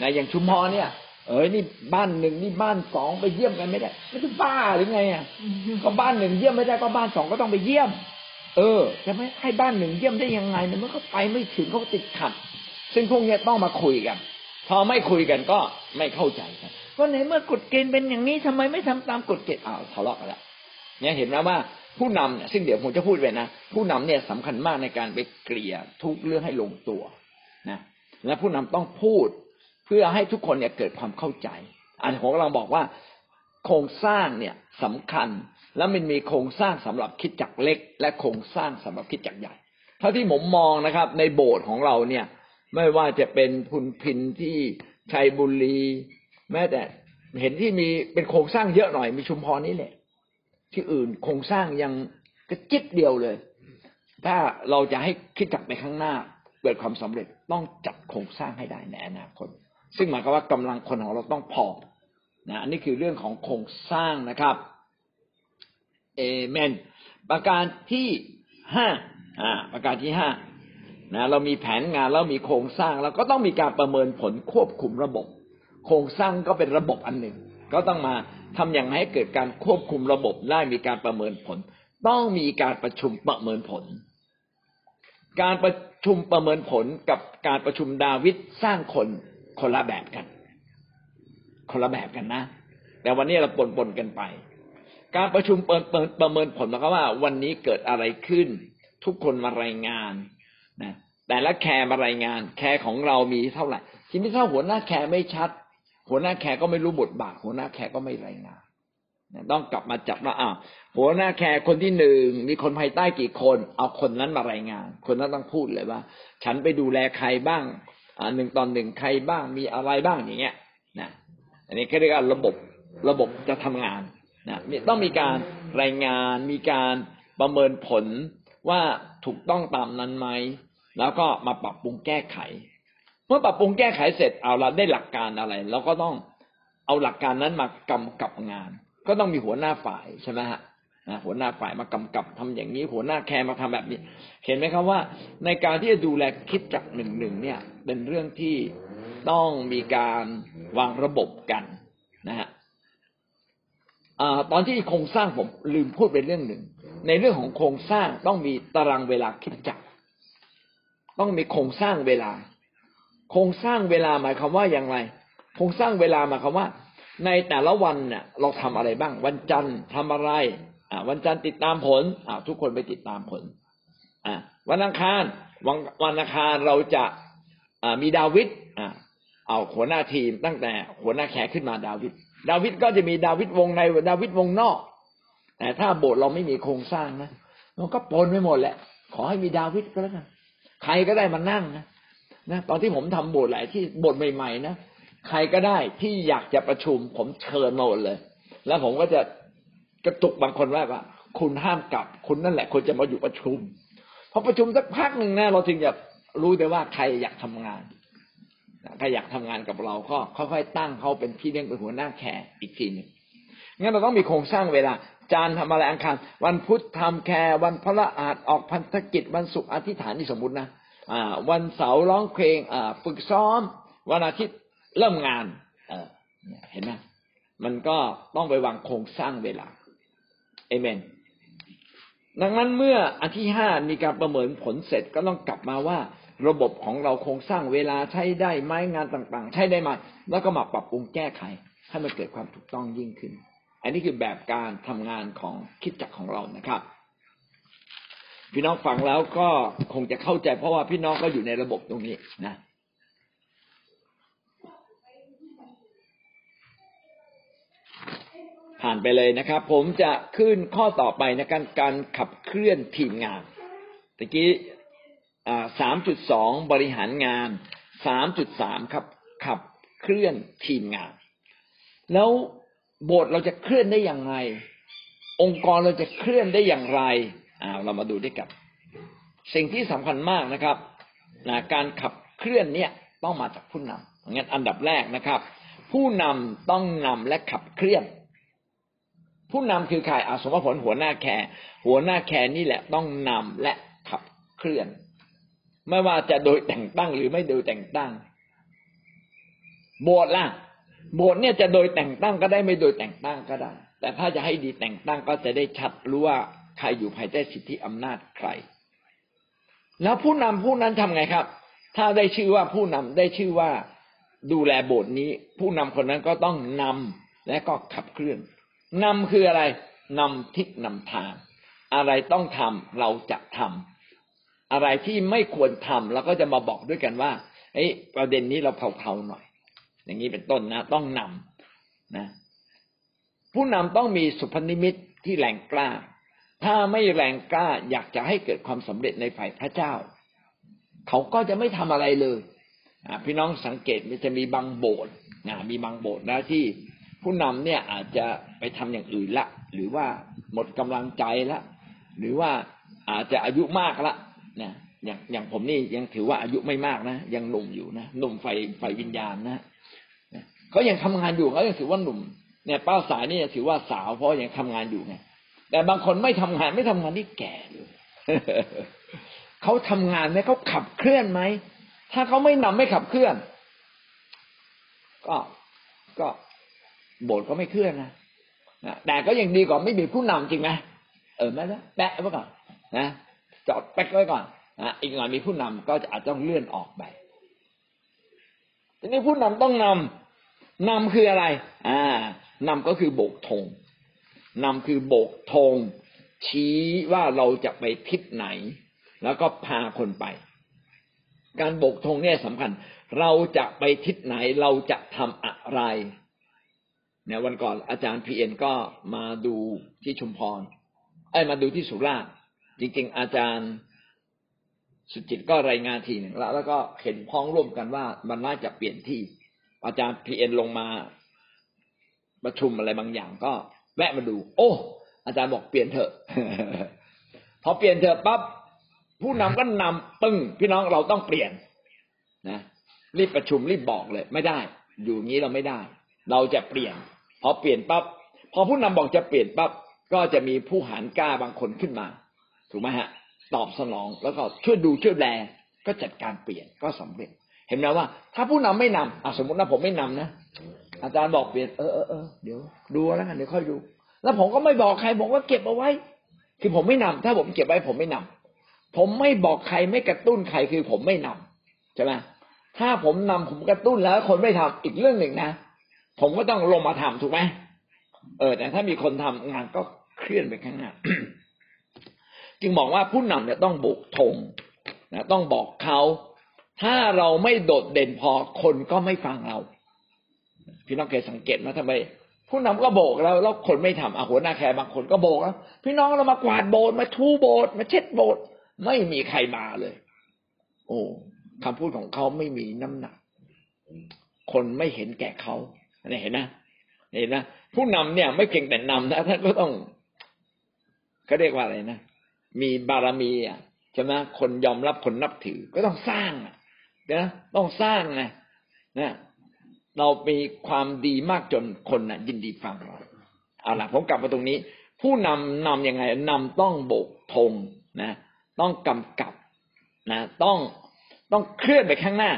นะอย่างชุมพรเนี่ย เอ้ยนี่บ้านหนึ่งนี่บ้านสองไปเยี่ยมกันไม่ได้ไม่ใช่บ้าหรือไงอะก็บ้านหนึ่งเยี่ยมไม่ได้ก็บ้านสองก็ต้องไปเยี่ยม เออจะไม่ให้บ้านหนึ่งเยี่ยมได้ยังไงเนี่ยมันก็ไปไม่ถึงเขาติดขัด ซึ่งพวกนี้ต้องมาคุยกัน พอไม่คุยกันก็ไม่เข้าใจกันก็ในเมื่อกฎเกณฑ์เป็นอย่างนี้ทำไมไม่ทำตามกฎเกณฑ์อ้าวทะเลาะกันละเนี่ยเห็นไหมว่าผู้นำเนี่ยซึ่งเดี๋ยวผมจะพูดไปนะผู้นำเนี่ยสำคัญมากในการไปเกลี่ยทุกเรื่องให้ลงตัวนะและผู้นำต้องพูด เพื่อให้ทุกคนเนี่ยเกิดความเข้าใจอันผมกำลังบอกว่าโครงสร้างเนี่ยสำคัญ แล้วมันมีโครงสร้างสำหรับคิดจักเล็ก และโครงสร้างสำหรับคิดจักใหญ่เท่าที่ผมมองนะครับ ในโบสถ์ของเราเนี่ย ไม่ว่าจะเป็นพุนพินที่ชัยบุรี แม้แต่เห็นที่มีเป็นโครงสร้างเยอะหน่อยมีชุมพรนี่แหละ ที่อื่นโครงสร้างยังกระจิบเดียวเลย ถ้าเราจะให้คิดจักไปข้างหน้าเกิดความสำเร็จต้องจัดโครงสร้างให้ได้ในอนาคต ซึ่งหมายความว่ากำลังคนของเราต้องพอนะอันนี้คือเรื่องของโครงสร้างนะครับเอเมน ประการที่ห้าอ่าประการที่ห้านะเรามีแผนงานแล้วมีโครงสร้างเราก็ต้องมีการประเมินผลควบคุมระบบ โครงสร้างก็เป็นระบบอันหนึ่ง ก็ต้องมาทำอย่างให้เกิดการควบคุมระบบได้มีการประเมินผล ต้องมีการประชุมประเมินผล การประชุมประเมินผลกับการประชุมดาวิดสร้างคน คนละแบบกัน คนละแบบกันนะ แต่วันนี้เราปนปนกันไป การประชุมเปิดประเมินผลหมาความว่า วันนี้เกิดอะไรขึ้น ทุกคนมารายงานนะแต่ละ care มารายงาน care ของเรามีเท่าไหร่ทีนี้ถ้าหัวหน้า care ไม่ชัด หัวหน้า care ก็ไม่รู้บทบาทหัวหน้า care ก็ไม่รายงานต้องกลับมาจับว่าอ้าวหัวหน้า care คนที่หนึ่งมีคนภายใต้กี่คน เอาคนนั้นมารายงาน คนนั้นต้องพูดเลยว่า ฉันไปดูแลใครบ้าง หนึ่งตอนหนึ่งใครบ้างมีอะไรบ้างอย่างเงี้ยนะอันนี้ก็เรียกว่าระบบระบบจะทำงานนะต้องมีการรายงานมีการประเมินผลว่าถูกต้องตามนั้นไหมแล้วก็มาปรับปรุงแก้ไข เมื่อปรับปรุงแก้ไขเสร็จเอาเราได้หลักการอะไรเราก็ต้องเอาหลักการนั้นมากำกับงาน ก็ต้องมีหัวหน้าฝ่ายใช่ไหมฮะ หัวหน้าฝ่ายมากำกับทำอย่างนี้ หัวหน้าแคร์มาทำแบบนี้ เห็นไหมครับว่า ในการที่จะดูแลคิดจักหนึ่งหนึ่งเนี่ย เป็นเรื่องที่ต้องมีการวางระบบกันนะฮะตอนที่โครงสร้างผมลืมพูดไปเรื่องหนึ่ง ในเรื่องของโครงสร้างต้องมีตารางเวลาคิดจักต้องมีโครงสร้างเวลา โครงสร้างเวลาหมายความว่าอย่างไร โครงสร้างเวลาหมายความว่า ในแต่ละวันเนี่ยเราทำอะไรบ้าง วันจันทร์ทำอะไร วันจันทร์ติดตามผลอ่าทุกคนไปติดตามผลอ่าวันอังคารวันวันอังคารเราจะอ่ามีดาวิดอ่าเอาหัวหน้าทีมตั้งแต่หัวหน้าแขกขึ้นมาดาวิดดาวิดก็จะมีดาวิดวงในดาวิดวงนอก แต่ถ้าโบสถ์เราไม่มีโครงสร้างนะมันก็ปนไปหมดแหละ ขอให้มีดาวิดก็แล้วกันใครก็ได้มานั่งนะนะตอนที่ผมทำโบสถ์หลายที่โบสถ์ใหม่ๆนะใครก็ได้ที่อยากจะประชุมผมเชิญมาหมดเลย แล้วผมก็จะ กระตุกบางคนว่าว่าคุณห้ามกลับ คุณนั่นแหละควรจะมาอยู่ประชุมพอประชุมสักพักหนึ่งนะเราถึงจะรู้ได้ว่าใครอยากทำงานใครอยากทำงานกับเราก็ค่อยๆตั้งเขาเป็นพี่เลี้ยงเป็นหัวหน้าแขกอีกทีหนึ่งงั้นเราต้องมีโครงสร้างเวลา จานทำอะไรอังคารวันพุธทำแคร์วันพระอาจออกพันธกิจวันศุกร์อธิษฐานนี่สมมตินะวันเสาร์ร้องเพลงฝึกซ้อม วันอาทิตย์เริ่มงาน เออเห็นไหมมันก็ต้องไปวางโครงสร้างเวลา เอเมน ดังนั้นเมื่ออันที่ห้ามีการประเมินผลเสร็จก็ต้องกลับมาว่า ระบบของเราโครงสร้างเวลาใช้ได้ไหมงานต่างๆ ใช้ได้ไหมแล้วก็มาปรับปรุงแก้ไข ให้มันเกิดความถูกต้องยิ่งขึ้น อันนี้คือแบบการทำงานของคิดจักของเรานะครับ พี่น้องฟังแล้วก็คงจะเข้าใจเพราะว่าพี่น้องก็อยู่ในระบบตรงนี้นะ ผ่านไปเลยนะครับ ผมจะขึ้นข้อต่อไปในการการขับเคลื่อนทีมงานตะกี้สามจุดสองบริหารงานสามจุดสามครับขับเคลื่อนทีมงาน แล้วโบสถ์เราจะเคลื่อนได้อย่างไร องค์กรเราจะเคลื่อนได้อย่างไรอ่าเรามาดูด้วยกันสิ่งที่สำคัญมากนะครับนะการขับเคลื่อนเนี่ยต้องมาจากผู้นำงั้นอันดับแรกนะครับ ผู้นำต้องนำและขับเคลื่อน ผู้นำคือใครอาสมผลหัวหน้าแคร์หัวหน้าแคร์นี่แหละต้องนำและขับเคลื่อน ไม่ว่าจะโดยแต่งตั้งหรือไม่โดยแต่งตั้ง โบสถ์ล่ะโบสถ์เนี่ยจะโดยแต่งตั้งก็ได้ไม่โดยแต่งตั้งก็ได้ แต่ถ้าจะให้ดีแต่งตั้งก็จะได้ชัดรู้ว่าใครอยู่ภายใต้สิทธิอำนาจใคร แล้วผู้นำผู้นั้นทำไงครับ ถ้าได้ชื่อว่าผู้นำได้ชื่อว่าดูแลโบสถ์นี้ ผู้นำคนนั้นก็ต้องนำและก็ขับเคลื่อน นำคืออะไรนำทิศนำทาง อะไรต้องทำเราจะทำอะไรที่ไม่ควรทำเราก็จะมาบอกด้วยกันว่าเอ้ประเด็นนี้เราเผาๆหน่อย อย่างนี้เป็นต้นนะ ต้องนำนะ ผู้นำต้องมีสุพนิมิตที่แรงกล้า ถ้าไม่แรงกล้าอยากจะให้เกิดความสำเร็จในฝ่ายพระเจ้า เขาก็จะไม่ทำอะไรเลยพี่น้องสังเกตมันจะมีบางโบสถ์มีบางโบสถ์นะที่ ผู้นำเนี่ยอาจจะไปทำอย่างอื่นละ หรือว่าหมดกำลังใจละ หรือว่าอาจจะอายุมากละนะอย่างอย่างผมนี่ยังถือว่าอายุไม่มากนะ ยังหนุ่มอยู่นะหนุ่มไฟไฟวิญญาณนะเขายังทำงานอยู่เขายังถือว่าหนุ่มเนี่ยเป้าสายนี่ถือว่าสาวเพราะยังทำงานอยู่ไงแต่บางคนไม่ทำงานไม่ทำงานนี่แก่เลยเขาทำงานไหมเขาขับเคลื่อนไหมถ้าเขาไม่นำไม่ขับเคลื่อน ก็ก็ โบสถ์ก็ไม่เคลื่อนนะแต่ก็ยังดีกว่าไม่มีผู้นำจริงไหมเออแม่ละแปะไว้ก่อนนะจอดแปะไว้ก่อนนะอีกหน่อยมีผู้นำก็จะอาจต้องเลื่อนออกไปทีนี้ผู้นำต้องนำนำคืออะไร อ่านำก็คือโบกธงนำคือโบกธงชี้ว่าเราจะไปทิศไหน แล้วก็พาคนไป การโบกธงเนี่ยสำคัญ เราจะไปทิศไหนเราจะทำอะไร นี่ยวันก่อนอาจารย์พีเอ็นก็มาดูที่ชุมพรไอ้มาดูที่สุราษฎร์จริง ๆ อาจารย์สุจิตก็รายงานทีหนึ่งแล้วแล้วก็เห็นพ้องร่วมกันว่ามันน่าจะเปลี่ยนที่ อาจารย์พีเอ็นลงมาประชุมอะไรบางอย่างก็แวะมาดู โอ้ อาจารย์บอกเปลี่ยนเถอะ พอเปลี่ยนเถอะปั๊บผู้นำก็นำปึ้งพี่น้องเราต้องเปลี่ยนนะรีบประชุมรีบบอกเลย ไม่ได้ อยู่งี้เราไม่ได้ เราจะเปลี่ยน พอเปลี่ยนปั๊บพอผู้นำบอกจะเปลี่ยนปั๊บก็จะมีผู้หารกล้าบางคนขึ้นมา ถูกไหมฮะ ตอบสนองแล้วก็ช่วยดูช่วยแลก็จัดการเปลี่ยนก็สำเร็จ เห็นไหมว่า ถ้าผู้นำไม่นำอะสมมตินะผมไม่นำนะอาจารย์บอกเปลี่ยนเออเออเออเดี๋ยวดูแล้วกันเดี๋ยวค่อยดู แล้วผมก็ไม่บอกใครบอกว่าเก็บเอาไว้ คือผมไม่นำถ้าผมเก็บไว้ผมไม่นำผมไม่บอกใครไม่กระตุ้นใครคือผมไม่นำใช่ไหมถ้าผมนำผมกระตุ้นแล้วคนไม่ทำอีกเรื่องหนึ่งนะ ผมก็ต้องลงมาทำถูกไหมเออ แต่ถ้ามีคนทำงานก็เคลื่อนไปข้างหน้า จึงบอกว่าผู้นำเนี่ยต้องโบกธงนะต้องบอกเขาถ้าเราไม่โดดเด่นพอคนก็ไม่ฟังเรา พี่น้องเคยสังเกตไหมทำไม ผู้นำก็โบกแล้วแล้วคนไม่ทำอาหัวหน้าแคร์บางคนก็โบกแล้วพี่น้องเรามากวาดโบสถ์มาทูโบสถ์มาเช็ดโบสถ์ไม่มีใครมาเลย โอ้คำพูดของเขาไม่มีน้ำหนัก คนไม่เห็นแก่เขา นี่เห็นนะเห็นนะผู้นำเนี่ยไม่เพียงแต่นำนะท่านก็ต้องเขาเรียกว่าอะไรนะมีบารมีอะใช่ไหมคนยอมรับคนนับถือก็ต้องสร้างนะต้องสร้างไงนะเรามีความดีมากจนคนน่ะ ยินดีฟังเราเอาล่ะผมกลับมาตรงนี้ ผู้นำนํำยังไงนำต้องโบกธงนะ ต้องกำกับนะ ต้องต้องเคลื่อนไปข้างหน้า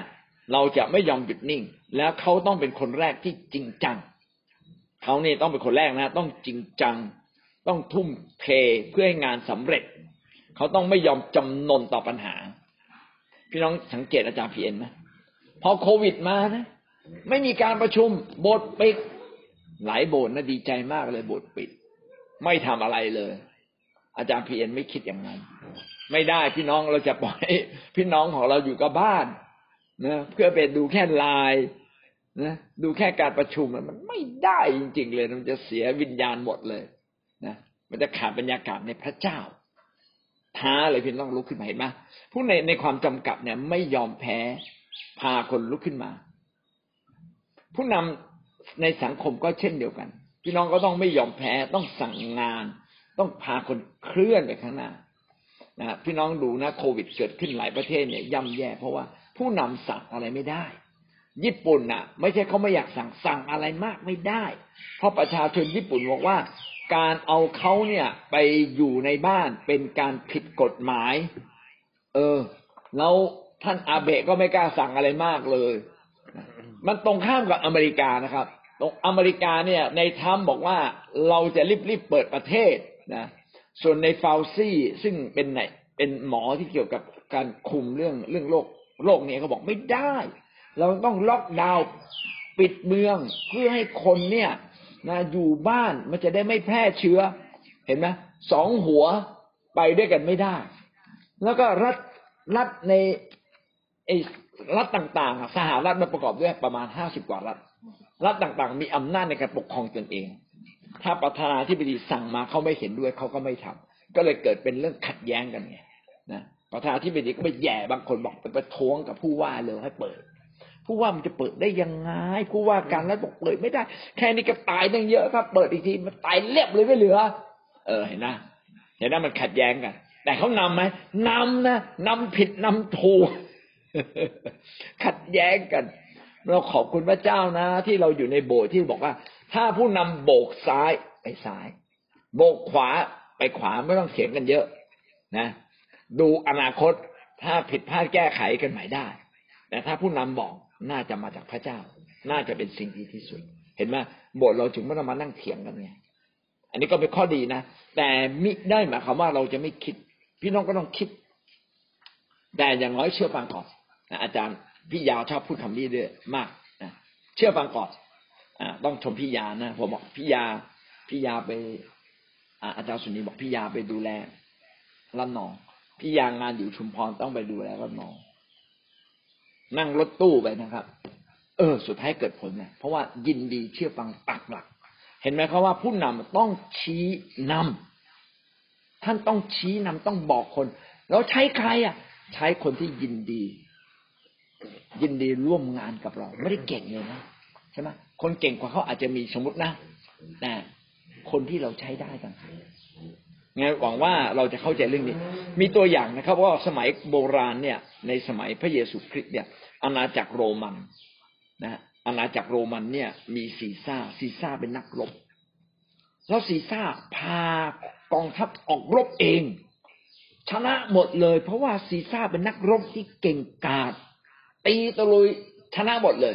เราจะไม่ยอมหยุดนิ่ง แล้วเขาต้องเป็นคนแรกที่จริงจังเขาเนี่ยต้องเป็นคนแรกนะ ต้องจริงจัง ต้องทุ่มเทเพื่อให้งานสำเร็จ เขาต้องไม่ยอมจำนนต่อปัญหา พี่น้องสังเกตอาจารย์พีเอ็นไหมพอโควิดมานะ ไม่มีการประชุมโบสถ์ปิดหลายโบสถ์นะดีใจมากเลยโบสถ์ปิด ไม่ทำอะไรเลย อาจารย์พีเอ็นไม่คิดอย่างนั้น ไม่ได้พี่น้องเราจะปล่อยพี่น้องของเราอยู่กับบ้าน นะเพื่อไปดูแค่ไลน์นะดูแค่การประชุมมันไม่ได้จริง ๆ เลย มันจะเสียวิญญาณหมดเลยนะมันจะขาดบรรยากาศในพระเจ้า ท้าเลยพี่น้องลุกขึ้นมาเห็นไหมผู้ในในความจำกัดเนี่ย ไม่ยอมแพ้พาคนลุกขึ้นมา ผู้นำในสังคมก็เช่นเดียวกัน พี่น้องก็ต้องไม่ยอมแพ้ต้องสั่งงาน ต้องพาคนเคลื่อนไปข้างหน้านะพี่น้องดูนะโควิดเกิดขึ้นหลายประเทศเนี่ยย่ำแย่เพราะว่า ผู้นำสั่งอะไรไม่ได้ ญี่ปุ่นน่ะ ไม่ใช่เขาไม่อยากสั่งสั่งอะไรมากไม่ได้ เพราะประชาชนญี่ปุ่นบอกว่า การเอาเขาเนี่ยไปอยู่ในบ้านเป็นการผิดกฎหมาย เออ แล้วท่านอาเบะก็ไม่กล้าสั่งอะไรมากเลย มันตรงข้ามกับอเมริกานะครับ ตรงอเมริกาเนี่ย ในทัมบอกว่าเราจะรีบๆเปิดประเทศนะส่วนในฟาวซี่ซึ่งเป็นไหนเป็นหมอที่เกี่ยวกับการคุมเรื่องเรื่องโรค โรคเนี่ยเขาบอกไม่ได้ เราต้องล็อกดาวน์ปิดเมืองเพื่อให้คนเนี่ยนะอยู่บ้านมันจะได้ไม่แพร่เชื้อ เห็นไหมสองหัวไปด้วยกันไม่ได้ แล้วก็รัฐรัฐในไอ้รัฐต่างๆ สหรัฐมันประกอบด้วยประมาณห้าสิบกว่ารัฐ รัฐต่างๆ มีอำนาจในการปกครองตนเอง ถ้าประธานาธิบดีสั่งมาเขาไม่เห็นด้วยเขาก็ไม่ทำก็เลยเกิดเป็นเรื่องขัดแย้งกันไงนะ ประธานาธิบดีก็ไปแย่บางคนบอกไปประท้วงกับผู้ว่าเลยให้เปิด ผู้ว่ามันจะเปิดได้ยังไง ผู้ว่าการรัฐบอกเปิดไม่ได้ แค่นี้ก็ตายตั้งเยอะครับ เปิดอีกทีมันตายเรียบเลยไม่เหลือ เออเห็นนะเห็นนะมันขัดแย้งกัน แต่เขานำไหมนำนะนำผิดนำถูกขัดแย้งกัน เราขอบคุณพระเจ้านะ ที่เราอยู่ในโบสถ์ที่บอกว่า ถ้าผู้นำโบกซ้ายไปซ้าย โบกขวาไปขวาไม่ต้องเถียงกันเยอะ นะ ดูอนาคตถ้าผิดพลาดแก้ไขกันใหม่ได้ แต่ถ้าผู้นำบอกน่าจะมาจากพระเจ้า น่าจะเป็นสิ่งดีที่สุด เห็นไหมโบสถ์เราถึงไม่ต้องมานั่งเถียงกันไงอันนี้ก็เป็นข้อดีนะ แต่มิได้หมายความว่าเราจะไม่คิด พี่น้องก็ต้องคิด แต่อย่างน้อยเชื่อฟังก่อนนะอาจารย์พี่ยาวชอบพูดคำนี้ด้วยมากนะเชื่อฟังก่อนอ่าต้องชมพี่ยานะผมบอกพี่ยาพี่ยาไปอาจารย์สุนีบอกพี่ยาไปดูแลละนอง พี่ยางงานอยู่ชุมพรต้องไปดูแลละนอง นั่งรถตู้ไปนะครับ เออ สุดท้ายเกิดผลเนี่ยเพราะว่ายินดีเชื่อฟังปักหลัก เห็นไหมครับว่าผู้นำต้องชี้นำท่านต้องชี้นำต้องบอกคน แล้วใช้ใครอะ ใช้คนที่ยินดี ยินดีร่วมงานกับเรา ไม่ได้เก่งเลยนะใช่ไหมคนเก่งกว่าเขาอาจจะมีสมมตินะแต่คนที่เราใช้ได้ต่างหาก งั้นหวังว่าเราจะเข้าใจเรื่องนี้ มีตัวอย่างนะครับว่าสมัยโบราณเนี่ย ในสมัยพระเยซูคริสต์เนี่ย อาณาจักรโรมันนะอาณาจักรโรมันเนี่ยมีซีซ่าซีซ่าเป็นนักรบ แล้วซีซ่าพากองทัพออกรบเอง ชนะหมดเลย เพราะว่าซีซ่าเป็นนักรบที่เก่งกาจตีตะลุยชนะหมดเลย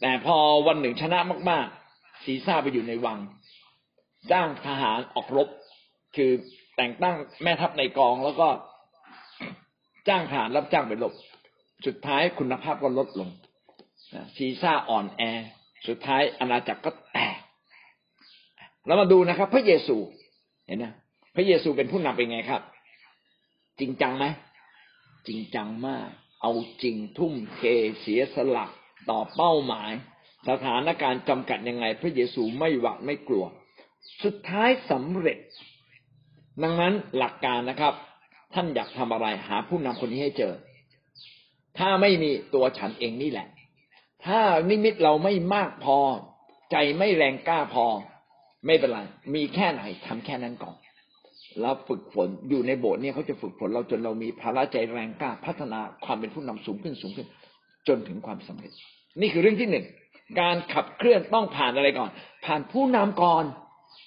แต่พอวันหนึ่งชนะมาก ๆ ซีซ่าไปอยู่ในวัง จ้างทหารออกรบ คือแต่งตั้งแม่ทัพในกองแล้วก็จ้างทหารรับจ้างไปรบสุดท้ายคุณภาพก็ลดลงซีซ่าอ่อนแอ สุดท้ายอาณาจักรก็แตกเรามาดูนะครับ พระเยซู เห็นไหมพระเยซูเป็นผู้นำเป็นไงครับ จริงจังไหมจริงจังมาก เอาจริงทุ่มเทเสียสละต่อเป้าหมาย สถานการณ์จำกัดยังไง พระเยซูไม่หวั่นไม่กลัว สุดท้ายสำเร็จ ดังนั้นหลักการนะครับ ท่านอยากทำอะไรหาผู้นำคนนี้ให้เจอ ถ้าไม่มีตัวฉันเองนี่แหละ ถ้านิมิตเราไม่มากพอ ใจไม่แรงกล้าพอ ไม่เป็นไรมีแค่ไหนทำแค่นั้นก่อนแล้วฝึกฝนอยู่ในโบสถ์เนี่ยเขาจะฝึกฝนเราจนเรามีภาระใจแรงกล้าพัฒนาความเป็นผู้นำสูงขึ้นสูงขึ้น จนถึงความสำเร็จ นี่คือเรื่องที่หนึ่งการขับเคลื่อนต้องผ่านอะไรก่อน ผ่านผู้นำก่อน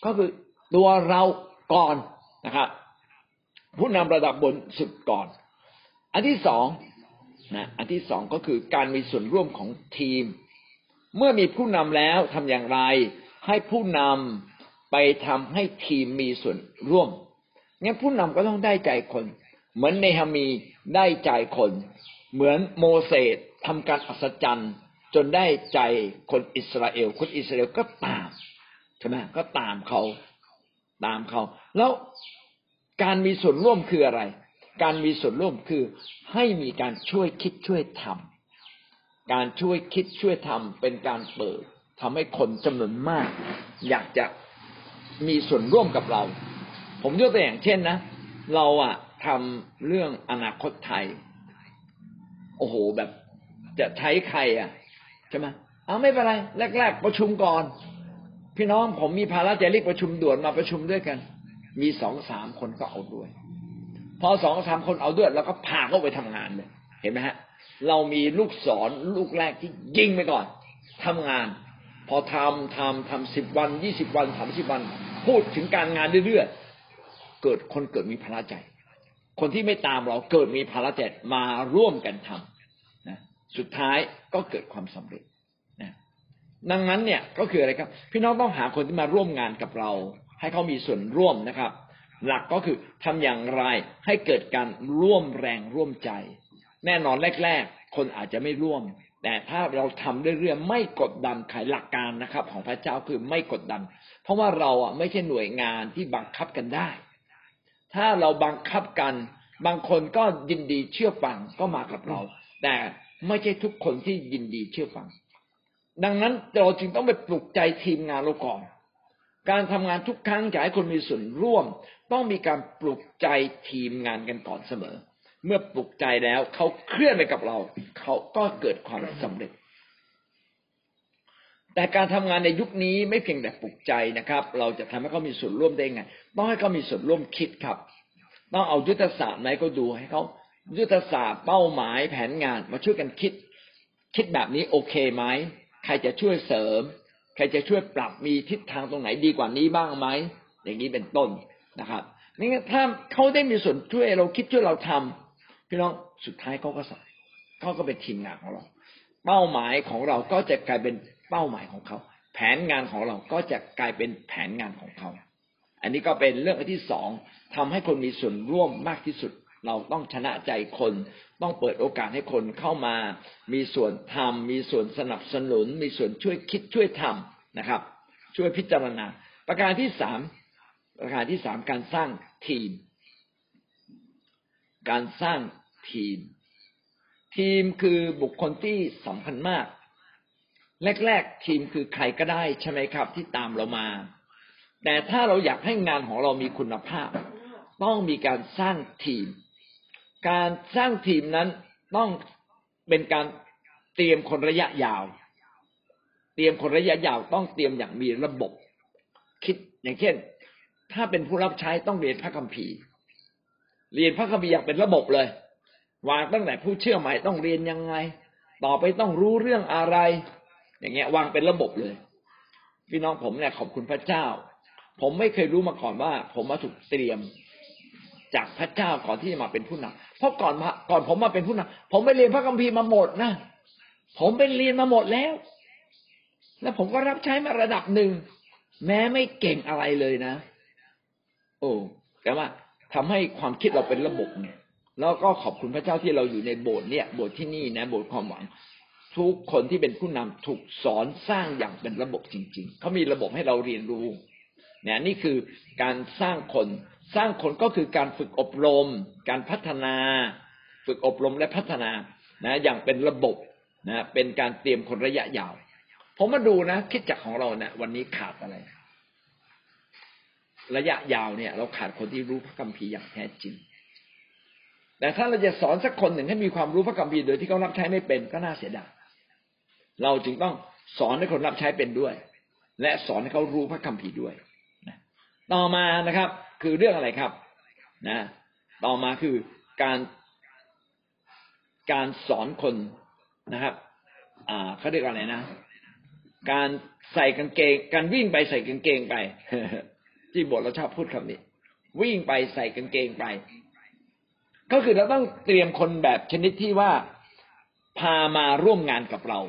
ก็คือตัวเราก่อนนะครับ ผู้นำระดับบนสุดก่อน อันที่สองนะอันที่สองก็คือการมีส่วนร่วมของทีม เมื่อมีผู้นำแล้วทำอย่างไร ให้ผู้นำไปทำให้ทีมมีส่วนร่วมงั้นผู้นำก็ต้องได้ใจคน เหมือนเนฮามีได้ใจคน เหมือนโมเสสทำการอัศจรรย์ จนได้ใจคนอิสราเอล คนอิสราเอลก็ตาม ใช่ไหมก็ตามเขาตามเขา แล้วการมีส่วนร่วมคืออะไร การมีส่วนร่วมคือให้มีการช่วยคิดช่วยทำการช่วยคิดช่วยทำเป็นการเปิดทำให้คนจำนวนมาก อยากจะมีส่วนร่วมกับเรา ผมยกตัวอย่างเช่นนะ เราอะทำเรื่องอนาคตไทย โอ้โหแบบ จะใช้ใครอะใช่ไหมเอาไม่เป็นไรแรก ๆ ประชุมก่อน พี่น้องผมมีภาระจะเรียกประชุมด่วนมาประชุมด้วยกัน มีสองสามคนก็เอาด้วย พอสองสามคนเอาด้วยแล้วก็พาเขาไปทำงานเลยเห็นไหมฮะ เรามีลูกศรลูกแรกที่ยิงไปก่อนทำงาน พอทำทำทำสิบวันยี่สิบวันสามสิบวัน พูดถึงการงานเรื่อยๆเกิดคนเกิดมีภาระใจ คนที่ไม่ตามเราเกิดมีภาระใจมาร่วมกันทำนะสุดท้ายก็เกิดความสำเร็จ ดังนั้นเนี่ยก็คืออะไรครับ พี่น้องต้องหาคนที่มาร่วมงานกับเรา ให้เขามีส่วนร่วมนะครับ หลักก็คือทำอย่างไรให้เกิดการร่วมแรงร่วมใจ แน่นอนแรก ๆ คนอาจจะไม่ร่วม แต่ถ้าเราทำเรื่อยๆไม่กดดันขายหลักการนะครับ ของพระเจ้าคือไม่กดดัน เพราะว่าเราอะไม่ใช่หน่วยงานที่บังคับกันได้ ถ้าเราบังคับกัน บางคนก็ยินดีเชื่อฟังก็มากับเรา แต่ไม่ใช่ทุกคนที่ยินดีเชื่อฟัง ดังนั้นเราจึงต้องไปปลุกใจทีมงานเราก่อน การทำงานทุกครั้งอยากให้คนมีส่วนร่วม ต้องมีการปลุกใจทีมงานกันก่อนเสมอ เมื่อปลุกใจแล้วเขาเคลื่อนไปกับเรา เขาก็เกิดความสำเร็จ แต่การทำงานในยุคนี้ไม่เพียงแต่ปลุกใจนะครับ เราจะทำให้เขามีส่วนร่วมได้ไง ต้องให้เขามีส่วนร่วมคิดครับ ต้องเอายุทธศาสตร์ไหนก็ดูให้เขายุทธศาสตร์เป้าหมายแผนงานมาช่วยกันคิด คิดแบบนี้โอเคไหม ใครจะช่วยเสริม ใครจะช่วยปรับมีทิศทางตรงไหนดีกว่านี้บ้างไหมอย่างนี้เป็นต้นนะครับนี่ถ้าเขาได้มีส่วนช่วยเราคิดช่วยเราทำพี่น้องสุดท้ายเขาก็สายเขาก็เป็นทีมงานของเรา เป้าหมายของเราก็จะกลายเป็นเป้าหมายของเขา แผนงานของเราก็จะกลายเป็นแผนงานของเขา อันนี้ก็เป็นเรื่องที่สองทำให้คนมีส่วนร่วมมากที่สุด เราต้องชนะใจคน ต้องเปิดโอกาสให้คนเข้ามา มีส่วนทำมีส่วนสนับสนุน มีส่วนช่วยคิดช่วยทำนะครับ ช่วยพิจารณา ประการที่สามประการที่สามการสร้างทีม การสร้างทีม ทีมคือบุคคลที่สำคัญมาก แรกๆ ทีมคือใครก็ได้ใช่ไหมครับ ที่ตามเรามา แต่ถ้าเราอยากให้งานของเรามีคุณภาพ ต้องมีการสร้างทีม การสร้างทีมนั้นต้องเป็นการเตรียมคนระยะยาว เตรียมคนระยะยาวต้องเตรียมอย่างมีระบบ คิดอย่างเช่น ถ้าเป็นผู้รับใช้ต้องเรียนพระคัมภีร์ เรียนพระคัมภีร์อย่างเป็นระบบเลยวางตั้งแต่ผู้เชื่อใหม่ต้องเรียนยังไง ต่อไปต้องรู้เรื่องอะไร อย่างเงี้ยวางเป็นระบบเลย พี่น้องผมเนี่ยขอบคุณพระเจ้า ผมไม่เคยรู้มาก่อนว่า ผมมาถูกเตรียม จากพระเจ้าก่อนที่จะมาเป็นผู้นำเพราะก่อนมาก่อนผมมาเป็นผู้นำผมไปเรียนพระคัมภีร์มาหมดนะผมไปเรียนมาหมดแล้ว แล้วผมก็รับใช้มาระดับหนึ่งแม้ไม่เก่งอะไรเลยนะ โอ้แต่ว่าทำให้ความคิดเราเป็นระบบเนี่ย แล้วก็ขอบคุณพระเจ้าที่เราอยู่ในโบสถ์เนี่ย โบสถ์ที่นี่นะโบสถ์ความหวัง ทุกคนที่เป็นผู้นำถูกสอนสร้างอย่างเป็นระบบจริง ๆเขามีระบบให้เราเรียนรู้เนี่ยนี่คือการสร้างคน สร้างคนก็คือการฝึกอบรม การพัฒนา ฝึกอบรมและพัฒนานะอย่างเป็นระบบนะเป็นการเตรียมคนระยะยาว ผมมาดูนะคิดจักของเราเนะี่ยวันนี้ขาดอะไร ระยะยาวเนี่ย เราขาดคนที่รู้พระคัมภีร์อย่างแท้จริง แต่ถ้าเราจะสอนสักคนหนึ่งให้มีความรู้พระคัมภีร์โดยที่เขารับใช้ไม่เป็นก็น่าเสียดายเราจึงต้องสอนให้คนรับใช้เป็นด้วย และสอนให้เขารู้พระคัมภีร์ด้วยต่อมานะครับ คือเรื่องอะไรครับนะต่อมาคือการการสอนคนนะครับ อ่าเขาเรียกอะไรนะ การใส่กางเกง การวิ่งไปใส่กางเกงไป ที่บทเราชอบพูดคำนี้ วิ่งไปใส่กางเกงไป ก็คือเราต้องเตรียมคนแบบชนิดที่ว่าพามาร่วมงานกับเรา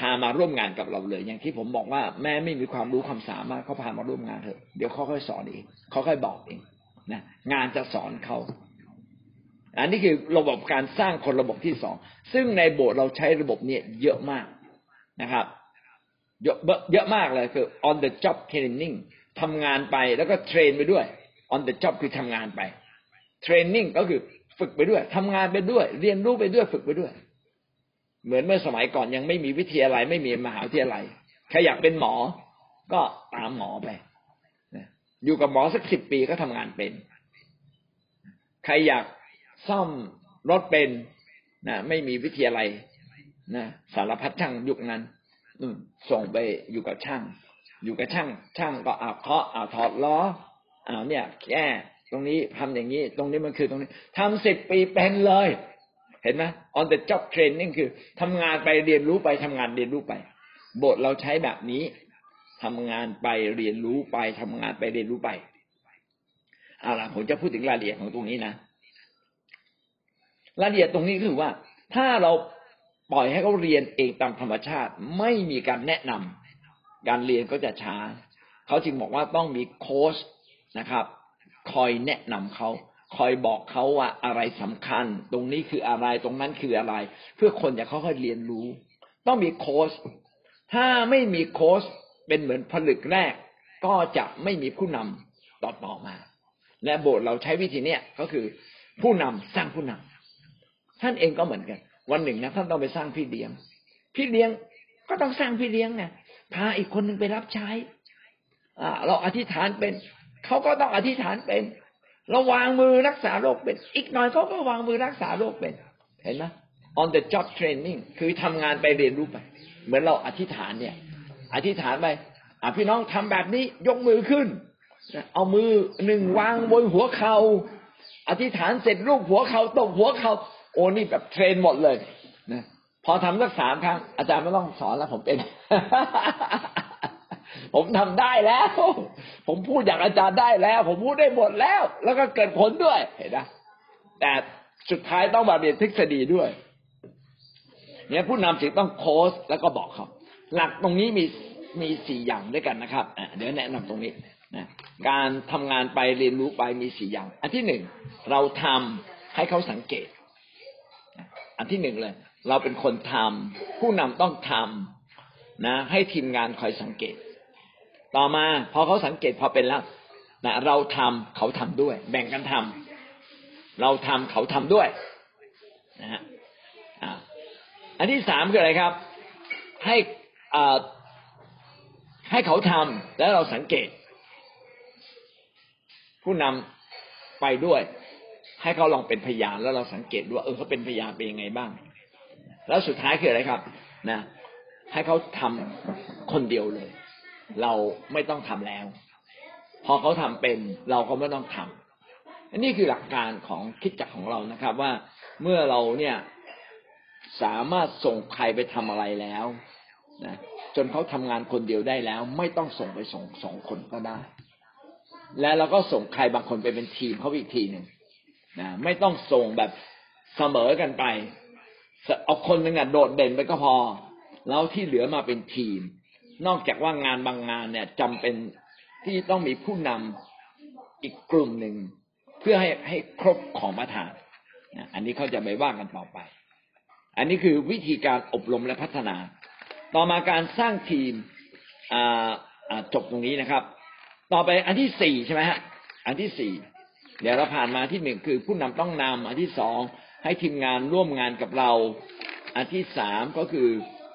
พามาร่วมงานกับเราเลย อย่างที่ผมบอกว่าแม่ไม่มีความรู้ความสามารถเขาพามาร่วมงานเถอะเดี๋ยวเขาค่อยสอนเองเขาค่อยบอกเองนะงานจะสอนเขาอันนี้คือระบบการสร้างคนระบบที่สองซึ่งในโบสถ์เราใช้ระบบเนี่ยเยอะมากนะครับ เยอะเยอะมากเลยคือ on the job training ทำงานไปแล้วก็เทรนไปด้วย on the job คือทำงานไป training ก็คือฝึกไปด้วยทำงานไปด้วย เรียนรู้ไปด้วยฝึกไปด้วย เหมือนเมื่อสมัยก่อนยังไม่มีวิทยาลัยไม่มีมหาวิทยาลัยใครอยากเป็นหมอ ก็ตามหมอไปอยู่กับหมอสักสิบปีก็ทำงานเป็น ใครอยากซ่อมรถเป็นนะไม่มีวิทยาลัยนะสารพัดช่างยุคนั้นส่งไปอยู่กับช่าง อยู่กับช่าง ช่างก็อาเคาะอาถอดล้ออาเนี่ย แก้ตรงนี้ทำอย่างนี้ ตรงนี้มันคือตรงนี้ทำสิบปีเป็นเลย เห็นไหม on the job training คือทำงานไปเรียนรู้ไปทำงานเรียนรู้ไป บทเราใช้แบบนี้ทำงานไปเรียนรู้ไปทำงานไปเรียนรู้ไปเอาล่ะผมจะพูดถึงรายละเอียดของตรงนี้นะรายละเอียดตรงนี้คือว่า ถ้าเราปล่อยให้เขาเรียนเองตามธรรมชาติ ไม่มีการแนะนำการเรียนก็จะช้า เขาจึงบอกว่าต้องมีโค้ชนะครับ คอยแนะนำเขา คอยบอกเขาว่าอะไรสำคัญ ตรงนี้คืออะไรตรงนั้นคืออะไร เพื่อคนจะค่อยๆเรียนรู้ ต้องมีโค้ชถ้าไม่มีโค้ชเป็นเหมือนผลึกแรก ก็จะไม่มีผู้นำต่อต่อมา และโบสถ์เราใช้วิธีเนี้ยก็คือผู้นำสร้างผู้นำท่านเองก็เหมือนกัน วันหนึ่งนะท่านต้องไปสร้างพี่เลี้ยง พี่เลี้ยงก็ต้องสร้างพี่เลี้ยงไงพาอีกคนหนึ่งไปรับใช้ อ่า เราอธิษฐานเป็น เขาก็ต้องอธิษฐานเป็น เราวางมือรักษาโรคเป็น อีกหน่อยเขาก็วางมือรักษาโรคเป็น เห็นไหม on the job training คือทำงานไปเรียนรู้ไป เหมือนเราอธิษฐานเนี่ย อธิษฐานไปอะพี่น้องทำแบบนี้ยกมือขึ้น เอามือหนึ่งวางบนหัวเขา่าอธิษฐานเสร็จรูปหัวเขา่าตกหัวเขา่าโอ้นี่แบบเทรนหมดเลยนะพอทำสักสามครั้งอาจารย์ไม่ต้องสอนแล้วผมเป็น ผมทำได้แล้ว ผมพูดอย่างอาจารย์ได้แล้ว ผมพูดได้หมดแล้ว แล้วก็เกิดผลด้วยเห็นไหมแต่สุดท้ายต้องมาเรียนทฤษฎีด้วยเนี่ยผู้นำจึงต้องโค้ชแล้วก็บอกเขาหลักตรงนี้มีมีสี่อย่างด้วยกันนะครับเดี๋ยวแนะนำตรงนี้นะการทำงานไปเรียนรู้ไปมีสี่อย่าง อันที่หนึ่งเราทำให้เขาสังเกต อันที่หนึ่งเลย เราเป็นคนทำผู้นำต้องทำนะ ให้ทีมงานคอยสังเกต ต่อมาพอเขาสังเกตพอเป็นแล้วนะเราทำเขาทำด้วย แบ่งกันทำเราทำเขาทำด้วยนะฮะอันที่สามคืออะไรครับ ให้อ่าให้เขาทำแล้วเราสังเกต ผู้นำไปด้วย ให้เขาลองเป็นพยานแล้วเราสังเกตดูว่าเออเขาเป็นพยานเป็นยังไงบ้าง แล้วสุดท้ายคืออะไรครับ นะ ให้เขาทำคนเดียวเลย เราไม่ต้องทำแล้ว พอเขาทำเป็นเราก็ไม่ต้องทำอันนี้คือหลักการของคิดจักของเรานะครับ ว่าเมื่อเราเนี่ยสามารถส่งใครไปทำอะไรแล้วนะจนเขาทำงานคนเดียวได้แล้ว ไม่ต้องส่งไปส่งสองคนก็ได้ และเราก็ส่งใครบางคนไปเป็นทีมเขาอีกทีหนึ่งนะไม่ต้องส่งแบบเสมอกันไป เอาคนหนึ่งอะโดดเด่นไปก็พอ แล้วที่เหลือมาเป็นทีม นอกจากว่างานบางงานเนี่ยจำเป็นที่ต้องมีผู้นำอีกกลุ่มหนึ่งเพื่อให้ให้ครบของประธานอันนี้เขาจะไปว่ากันต่อไป อันนี้คือวิธีการอบรมและพัฒนา ต่อมาการสร้างทีมจบตรงนี้นะครับ ต่อไปอันที่สี่ใช่ไหมฮะ อันที่สี่เดี๋ยวเราผ่านมาที่หนึ่งคือผู้นำต้องนำอันที่สองให้ทีมงานร่วมงานกับเรา อันที่สามก็คือ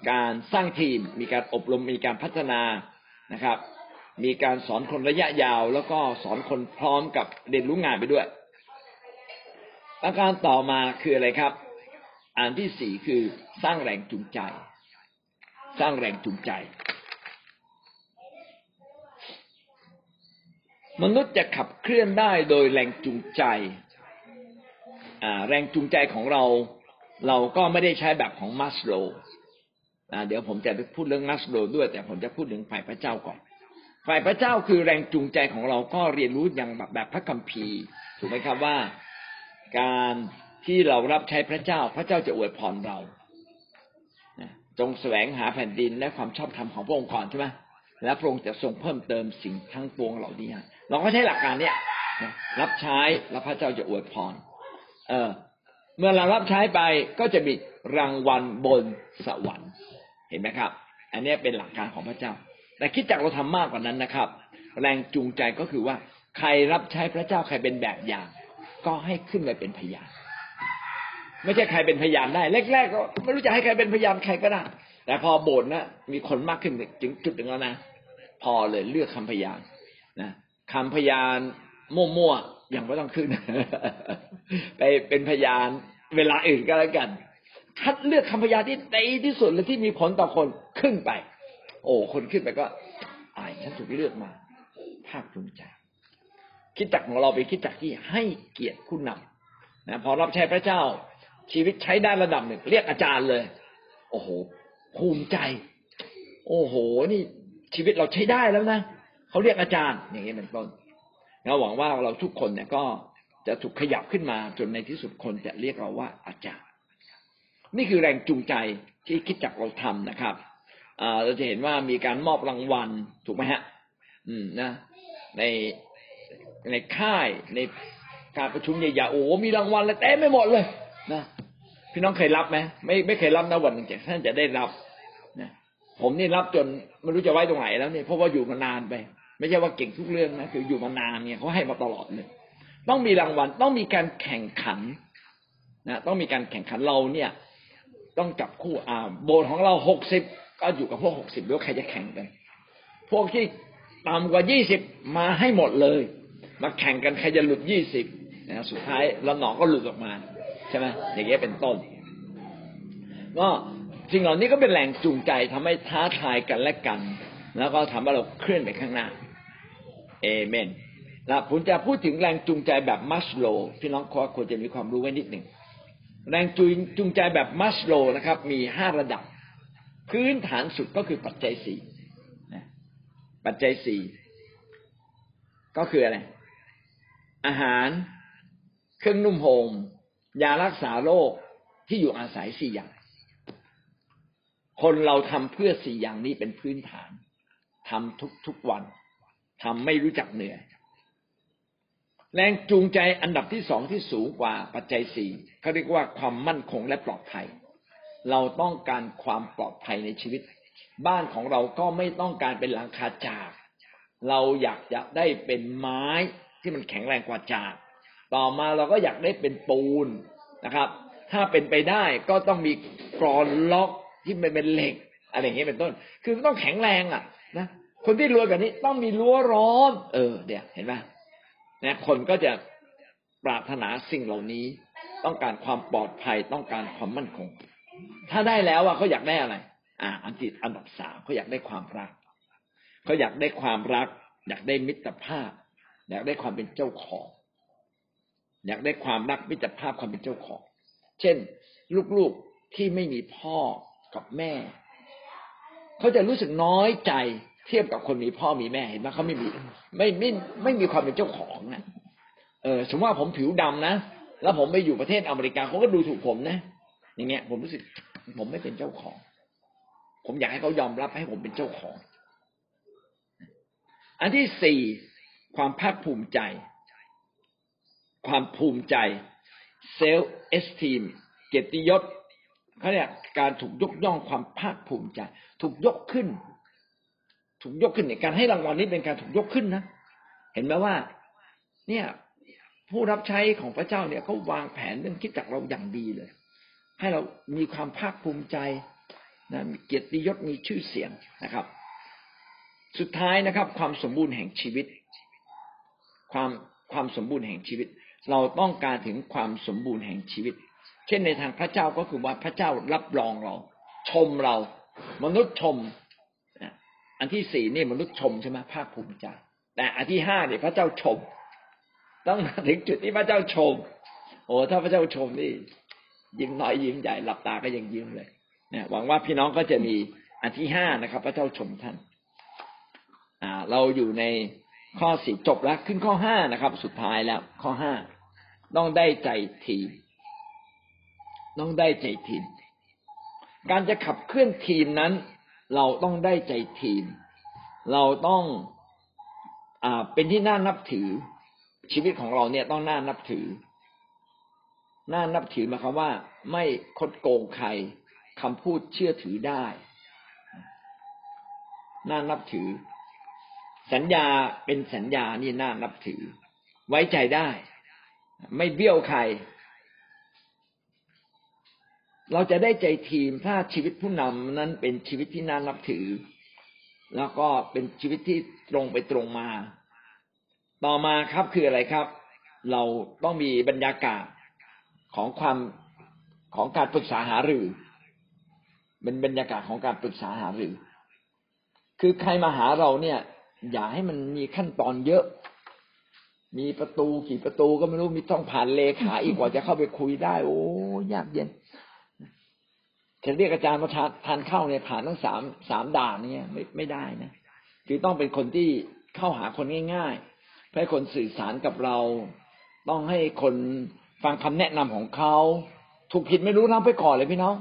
การสร้างทีม มีการอบรมมีการพัฒนานะครับ มีการสอนคนระยะยาว แล้วก็สอนคนพร้อมกับเรียนรู้งานไปด้วย ประการต่อมาคืออะไรครับ อันที่สี่คือสร้างแรงจูงใจ สร้างแรงจูงใจ มนุษย์จะขับเคลื่อนได้โดยแรงจูงใจแรงจูงใจของเราเราก็ไม่ได้ใช้แบบของมัสโล เดี๋ยวผมจะพูดเรื่องนัสโดด้วย แต่ผมจะพูดถึงฝ่ายพระเจ้าก่อน ฝ่ายพระเจ้าคือแรงจูงใจของเราก็เรียนรู้อย่างแบบแบบพระคัมภีร์ ถูกไหมครับว่า การที่เรารับใช้พระเจ้า พระเจ้าจะอวยพรเราจงแสวงหาแผ่นดินและความชอบธรรมของพระองค์ก่อนใช่ไหมและพระองค์จะทรงเพิ่มเติมสิ่งทั้งปวงเหล่านี้เราก็ใช้หลักการเนี้ยรับใช้แล้วพระเจ้าจะอวยพร เออ เมื่อเรารับใช้ไปก็จะมี รางวัลบนสวรรค์ เห็นไหมครับ อันนี้เป็นหลักการของพระเจ้า แต่คิดจากเราทำมากกว่านั้นนะครับ แรงจูงใจก็คือว่าใครรับใช้พระเจ้าใครเป็นแบบอย่าง ก็ให้ขึ้นไปเป็นพยาน ไม่ใช่ใครเป็นพยานได้แรกๆก็ไม่รู้จะให้ใครเป็นพยานใครก็ได้ แต่พอโบสถ์นะมีคนมากขึ้นถึงจุดหนึ่งแล้วนะพอเลยเลือกคำพยานนะคำพยานมั่วๆยังไม่ต้องขึ้น ไปเป็นพยานเวลาอื่นก็แล้วกัน คัดเลือกคำพยาที่ดีที่สุดและที่มีผลต่อคนขึ้นไป โอ้คนขึ้นไปก็อายฉันถูกเลือกมาภาคภูมิใจคิดจักของเราไปคิดจักที่ให้เกียรติผู้นำนะพอรับใช้พระเจ้าชีวิตใช้ได้ระดับหนึ่งเรียกอาจารย์เลย โอ้โห ภูมิใจ โอ้โห นี่ชีวิตเราใช้ได้แล้วนะเขาเรียกอาจารย์ อย่างนี้เป็นต้นเราหวังว่าเราทุกคนเนี่ยก็จะถูกขยับขึ้นมาจนในที่สุดคนจะเรียกเราว่าอาจารย์ นี่คือแรงจูงใจที่คิดจักเราทำนะครับเราจะเห็นว่ามีการมอบรางวัลถูกไหมฮะ อืมนะในในค่ายในการประชุมใหญ่ๆโอ้มีรางวัลเลยเต็มไม่หมดเลยนะพี่น้องเคยรับไหมไม่ไม่เคยรับนะวันหนึ่งท่านจะได้รับนะผมนี่รับจนไม่รู้จะไว้ตรงไหนแล้วเนี่ยเพราะว่าอยู่มานานไป ไม่ใช่ว่าเก่งทุกเรื่องนะคืออยู่มานานเนี่ยเขาให้มาตลอดเลยต้องมีรางวัลต้องมีการแข่งขันนะต้องมีการแข่งขันเราเนี่ย ต้องจับคู่อ่าโบสของเราหกสิบก็อยู่กับพวกหกสิบแล้วใครจะแข่งกัน พวกที่ต่ำกว่ายี่สิบมาให้หมดเลย มาแข่งกันใครจะหลุดยี่สิบนะสุดท้ายแล้วหนอก็หลุดออกมาใช่ไหมอย่างเงี้ยเป็นต้นก็สิ่งเหล่านี้ก็เป็นแรงจูงใจทำให้ท้าทายกันและกัน แล้วก็ทำให้เราเคลื่อนไปข้างหน้าเอเมนแล้วผมจะพูดถึงแรงจูงใจแบบมัสโลพี่น้องควรจะมีความรู้ไว้นิดหนึ่ง แรงจูงใจแบบมัสโลนะครับ มีห้าระดับ พื้นฐานสุดก็คือปัจจัยสี่ปัจจัยสี่ก็คืออะไร อาหาร เครื่องนุ่มโฮมยารักษาโรคที่อยู่อาศัยสี่อย่าง คนเราทำเพื่อสี่อย่างนี้เป็นพื้นฐานทำทุกทุกวันทำไม่รู้จักเหนื่อย แรงจูงใจอันดับที่สองที่สูงกว่าปัจจัยสี่เขาเรียกว่าความมั่นคงและปลอดภัย เราต้องการความปลอดภัยในชีวิต บ้านของเราก็ไม่ต้องการเป็นหลังคาจาก เราอยากจะได้เป็นไม้ที่มันแข็งแรงกว่าจาก ต่อมาเราก็อยากได้เป็นปูนนะครับ ถ้าเป็นไปได้ก็ต้องมีกรอนล็อกที่มันเป็นเหล็กอะไรอย่างเงี้ยเป็นต้น คือต้องแข็งแรงอะนะคนที่รวยแบบนี้ต้องมีรั้วร้อนเออเดี๋ยวเห็นไหม นะคนก็จะปรารถนาสิ่งเหล่านี้ ต้องการความปลอดภัยต้องการความมั่นคง ถ้าได้แล้วอะเขาอยากได้อะไร อ่า อันที่อันดับสามเขาอยากได้ความรักเขาอยากได้ความรัก อยากได้มิตรภาพ อยากได้ความเป็นเจ้าของ อยากได้ความรักมิตรภาพความเป็นเจ้าของ เช่น ลูกๆที่ไม่มีพ่อกับแม่ เขาจะรู้สึกน้อยใจ เทียบกับคนมีพ่อมีแม่เห็นไหมเขาไม่มีไม่ไม่ไม่มีความเป็นเจ้าของนะเออสมมติว่าผมผิวดำนะแล้วผมไปอยู่ประเทศอเมริกาเขาก็ดูถูกผมนะ อย่างเงี้ย ผมรู้สึก ผมไม่เป็นเจ้าของ ผมอยากให้เขายอมรับให้ผมเป็นเจ้าของ อันที่สี่ความภาคภูมิใจ ความภูมิใจเซลล์เอสทีมเกียรติยศเขาเรียกการถูกยกย่องความภาคภูมิใจ ถูกยกขึ้น ถูกยกขึ้นเนี่ยการให้รางวัลนี้เป็นการถูกยกขึ้นนะเห็นไหมว่า เนี่ย ผู้รับใช้ของพระเจ้าเนี่ยเขาวางแผนเรื่องคิดจากเราอย่างดีเลย ให้เรามีความภาคภูมิใจนะมีเกียรติยศมีชื่อเสียงนะครับ สุดท้ายนะครับ ความสมบูรณ์แห่งชีวิต ความความสมบูรณ์แห่งชีวิต เราต้องการถึงความสมบูรณ์แห่งชีวิต เช่นในทางพระเจ้าก็คือว่าพระเจ้ารับรองเรา ชมเรา มนุษย์ชม อันที่สี่นี่มนุษย์ชมใช่ไหมภาคภูมิใจ แต่อันที่ห้าเนี่ยพระเจ้าชม ต้องถึงจุดที่พระเจ้าชม โอ้ถ้าพระเจ้าชมนี่ ยิ้มน้อยยิ้มใหญ่หลับตาก็ยังยิ้มเลยเนี่ยหวังว่าพี่น้องก็จะมีอันที่ห้านะครับ พระเจ้าชมท่าน อ่า เราอยู่ในข้อสี่จบแล้วขึ้นข้อห้านะครับ สุดท้ายแล้ว ข้อห้าต้องได้ใจทีมต้องได้ใจทีม การจะขับเคลื่อนทีมนั้น เราต้องได้ใจทีม เราต้องอ่าเป็นที่น่านับถือ ชีวิตของเราเนี่ยต้องน่านับถือ น่านับถือหมายความว่า ไม่คดโกงใครคำพูดเชื่อถือได้ น่านับถือ สัญญาเป็นสัญญานี่น่านับถือ ไว้ใจได้ ไม่เบี้ยวใคร เราจะได้ใจทีมถ้าชีวิตผู้นำนั้นเป็นชีวิตที่น่านับถือ แล้วก็เป็นชีวิตที่ตรงไปตรงมา ต่อมาครับคืออะไรครับ เราต้องมีบรรยากาศของความของการปรึกษาหารือเป็นบรรยากาศของการปรึกษาหารือ คือใครมาหาเราเนี่ย อย่าให้มันมีขั้นตอนเยอะ มีประตูกี่ประตูก็ไม่รู้มีต้องผ่านเลขาอีกกว่าจะเข้าไปคุยได้ โอ้ยากเย็น จะเรียกอาจารย์มาทานข้าวเนี่ยผ่านทั้งสามสามด่านเนี่ยไม่ไม่ได้นะคือต้องเป็นคนที่เข้าหาคนง่ายๆให้คนสื่อสารกับเรา ต้องให้คนฟังคำแนะนำของเขาถูกผิดไม่รู้น้ำไปก่อนเลยพี่น้อง